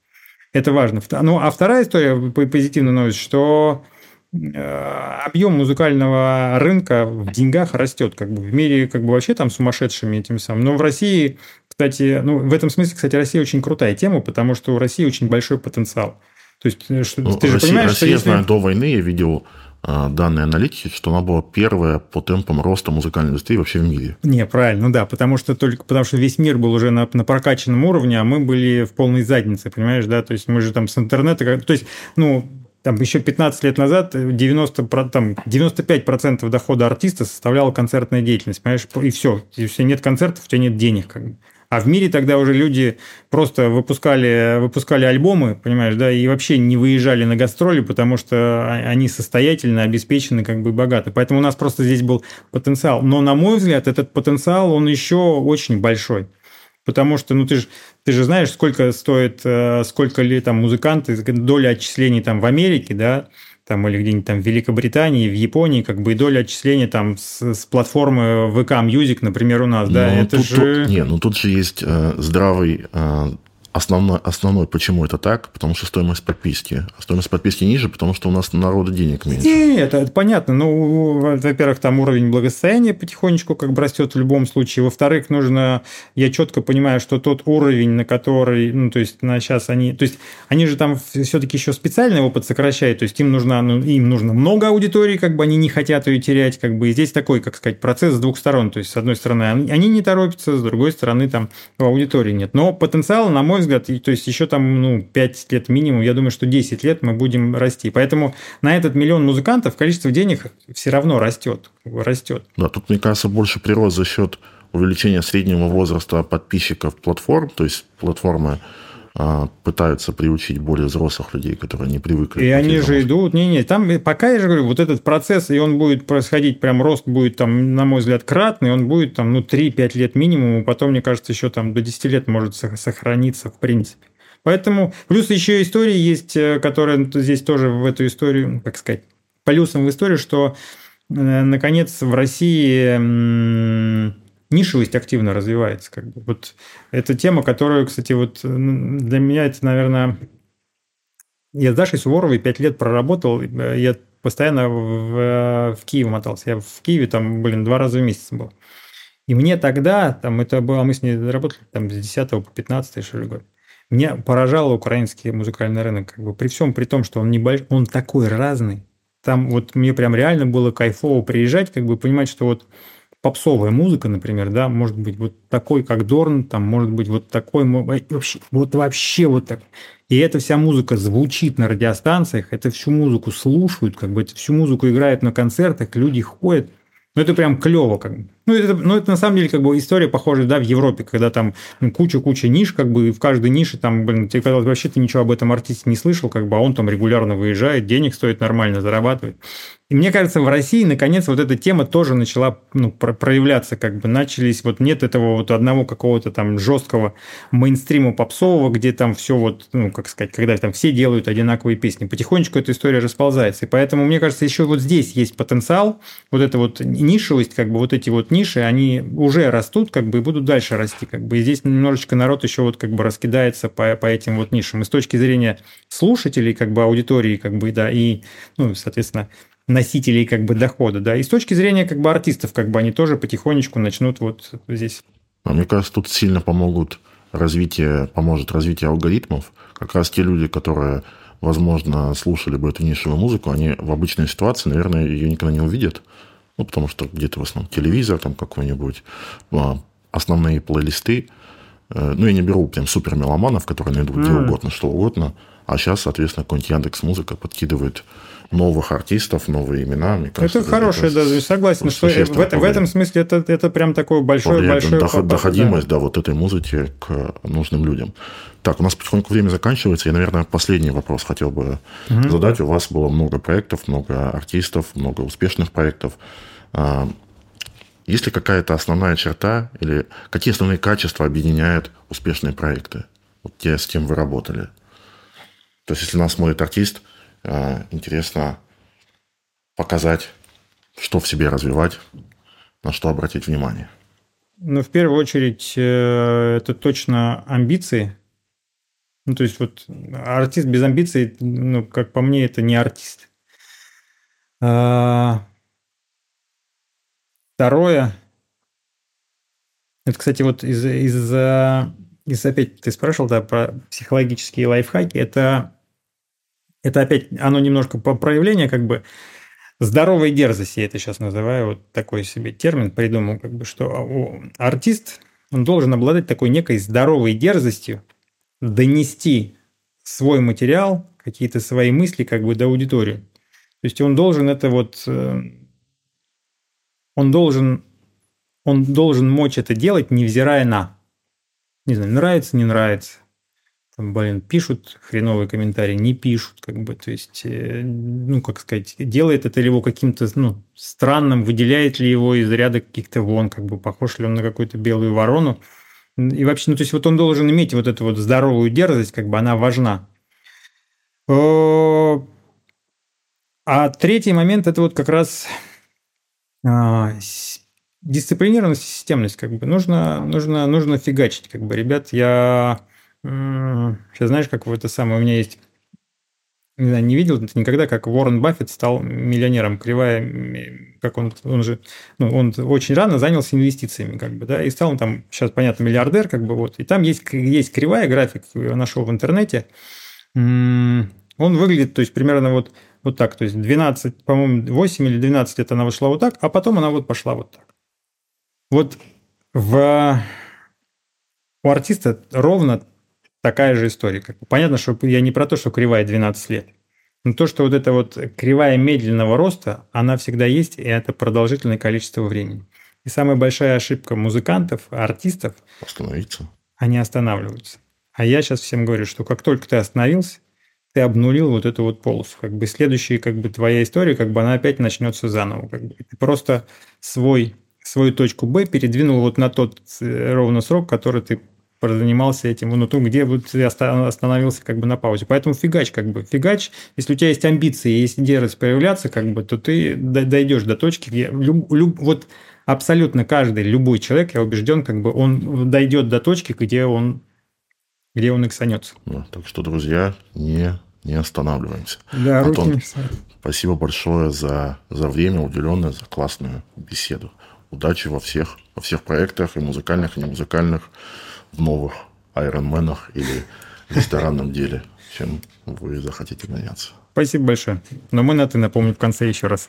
Это важно. Ну, а вторая история, позитивная новость, что э, объем музыкального рынка в деньгах растет. Как бы в мире как бы вообще там сумасшедшими этим самым. Но в России, кстати, ну, в этом смысле, кстати, Россия очень крутая тема, потому что у России очень большой потенциал. То есть, э, что, ну, ты же Россия, понимаешь, Россия, что если... знаю, до войны я видел а, данные аналитики, что она была первая по темпам роста музыкальной индустрии вообще в мире. Не, правильно, да, потому что только потому что весь мир был уже на, на прокачанном уровне, а мы были в полной заднице, понимаешь, да, то есть мы же там с интернета, то есть, ну, там еще 15 лет назад 90, там, 95% дохода артиста составляла концертная деятельность, понимаешь, и все, если нет концертов, у тебя нет денег. Как бы. А в мире тогда уже люди просто выпускали, выпускали альбомы, понимаешь, да, и вообще не выезжали на гастроли, потому что они состоятельны, обеспечены, как бы богаты. Поэтому у нас просто здесь был потенциал. Но, на мой взгляд, этот потенциал, он еще очень большой. Потому что, ну, ты же, ты же знаешь, сколько стоит, э, сколько ли там музыканты, доля отчислений там в Америке, да, там, или где-нибудь там в Великобритании, в Японии, как бы и доля отчисления там с, с платформы VK Music, например, у нас, да, ну, это тут, же... Тут, не, ну тут же есть э, здравый э, Основной, основной, почему это так? Потому что стоимость подписки. А стоимость подписки ниже, потому что у нас народа денег меньше. Нет, это понятно. Ну, во-первых, там уровень благосостояния потихонечку как бы растет в любом случае. Во-вторых, нужно, я четко понимаю, что тот уровень, на который, ну, то есть на сейчас они, то есть они же там все-таки еще специальный опыт сокращают, то есть им нужно, ну, им нужно много аудитории, как бы они не хотят ее терять, как бы и здесь такой, как сказать, процесс с двух сторон. То есть, с одной стороны, они не торопятся, с другой стороны, там аудитории нет. Но потенциал, на мой мой взгляд, то есть еще там ну, 5 лет минимум, я думаю, что 10 лет мы будем расти. Поэтому на этот миллион музыкантов количество денег все равно растет. растет. Да, тут, мне кажется, больше прирост за счет увеличения среднего возраста подписчиков платформ, то есть платформы пытаются приучить более взрослых людей, которые не привыкли. И они же идут, не-не, там пока я же говорю, вот этот процесс, и он будет происходить, прям рост будет там, на мой взгляд, кратный, он будет там, ну, 3-5 лет минимум, потом, мне кажется, еще там до 10 лет может сохраниться в принципе. Поэтому, плюс еще история есть, э, которая здесь тоже в эту историю, как сказать, плюсом в историю, что э, наконец в России нишевость активно развивается. Как бы. Вот это тема, которую, кстати, вот для меня это, наверное... Я с Дашей Суворовой пять лет проработал, я постоянно в, в Киев мотался. Я в Киеве там, блин, два раза в месяц был. И мне тогда, там это было, мы с ней работали там с 10 по 15 что ли год, меня поражал украинский музыкальный рынок, как бы при всем при том, что он небольшой, он такой разный. Там вот мне прям реально было кайфово приезжать, как бы понимать, что вот попсовая музыка, например, да, может быть вот такой, как Дорн, там может быть вот такой, вообще, вот вообще вот так. И эта вся музыка звучит на радиостанциях, это всю музыку слушают, как бы это всю музыку играют на концертах, люди ходят. Ну, это прям клево, как бы. Ну, это, ну, это на самом деле как бы история похожая, да, в Европе, когда там ну, куча-куча ниш, как бы, в каждой нише там, блин, тебе казалось, вообще ты ничего об этом артисте не слышал, как бы, а он там регулярно выезжает, денег стоит нормально, зарабатывает. И мне кажется, в России, наконец, вот эта тема тоже начала ну, проявляться, как бы начались, вот нет этого вот одного какого-то там жесткого мейнстрима попсового, где там все вот, ну, как сказать, когда там все делают одинаковые песни. Потихонечку эта история расползается. И поэтому, мне кажется, еще вот здесь есть потенциал, вот эта вот нишевость, как бы вот эти вот ниши, они уже растут, как бы, и будут дальше расти, как бы. И здесь немножечко народ еще вот как бы раскидается по, по этим вот нишам. И с точки зрения слушателей, как бы, аудитории, как бы, да, и, ну, соответственно, носителей как бы дохода, да, и с точки зрения как бы артистов, как бы они тоже потихонечку начнут вот здесь. А мне кажется, тут сильно помогут развитие, поможет развитие алгоритмов. Как раз те люди, которые, возможно, слушали бы эту нишевую музыку, они в обычной ситуации, наверное, ее никогда не увидят. Ну, потому что где-то в основном телевизор там какой-нибудь, а, основные плейлисты. Э, ну, я не беру прям супер меломанов, которые найдут mm. где угодно, что угодно. А сейчас, соответственно, какой-нибудь Яндекс Музыка подкидывает новых артистов, новые имена. Мне кажется, это, это хорошее, да, согласен, что в, это, в этом смысле это, это прям такой большой, большой доход, доходимость, да. да, вот этой музыки к нужным людям. Так, у нас потихоньку время заканчивается. Я, наверное, последний вопрос хотел бы угу. задать. У вас было много проектов, много артистов, много успешных проектов. А, есть ли какая-то основная черта или какие основные качества объединяют успешные проекты? Вот те, с кем вы работали. То есть, если нас смотрит артист, а, интересно показать, что в себе развивать, на что обратить внимание. Ну, в первую очередь, э, это точно амбиции. Ну, то есть, вот артист без амбиций, ну, как по мне, это не артист. А, второе, это, кстати, вот из, из, из опять ты спрашивал, да, про психологические лайфхаки, это это опять, оно немножко по проявлению как бы здоровой дерзости, я это сейчас называю, вот такой себе термин придумал, как бы, что артист, он должен обладать такой некой здоровой дерзостью, донести свой материал, какие-то свои мысли как бы до аудитории. То есть он должен это вот, э, он должен, он должен мочь это делать, невзирая на, не знаю, нравится, не нравится, там, блин, пишут хреновые комментарии, не пишут, как бы, то есть, э, ну, как сказать, делает это ли его каким-то, ну, странным, выделяет ли его из ряда каких-то вон, как бы, похож ли он на какую-то белую ворону. И вообще, ну, то есть, вот он должен иметь вот эту вот здоровую дерзость, как бы она важна. А третий момент – это вот как раз дисциплинированность и системность. Как бы. Нужно, нужно, нужно фигачить. Как бы. Ребят, я Сейчас знаешь, как в это самое, у меня есть не знаю, не видел это никогда, как Уоррен Баффет стал миллионером. Кривая, как он, он же, ну, он очень рано занялся инвестициями, как бы, да, и стал он там, сейчас, понятно, миллиардер, как бы, вот. И там есть, есть кривая график, я нашел в интернете. Он выглядит, то есть, примерно вот, вот так, то есть, 12, по-моему, 8 или 12 лет она вышла вот так, а потом она вот пошла вот так. Вот в у артиста ровно такая же история. Понятно, что я не про то, что кривая 12 лет. Но то, что вот эта вот кривая медленного роста, она всегда есть, и это продолжительное количество времени. И самая большая ошибка музыкантов, артистов... Остановиться. Они останавливаются. А я сейчас всем говорю, что как только ты остановился, ты обнулил вот эту вот полосу. Как бы следующая, как бы твоя история, как бы она опять начнется заново. Как бы. Ты просто свой, свою точку Б передвинул вот на тот э, ровно срок, который ты занимался этим, ну, то, где вот ты остановился как бы на паузе. Поэтому фигач как бы, фигач, если у тебя есть амбиции, есть дерзость проявляться, как бы, то ты дойдешь до точки, где люб, люб, вот абсолютно каждый, любой человек, я убежден, как бы он дойдет до точки, где он, где он иксанется. Да, так что, друзья, не, не останавливаемся. Да, Антон, руки спасибо большое за, за время уделенное, за классную беседу. Удачи во всех, во всех проектах, и музыкальных, и не музыкальных в новых айронменах или ресторанном деле, чем вы захотите заняться. Спасибо большое. Но мы на «ты» напомню в конце еще раз.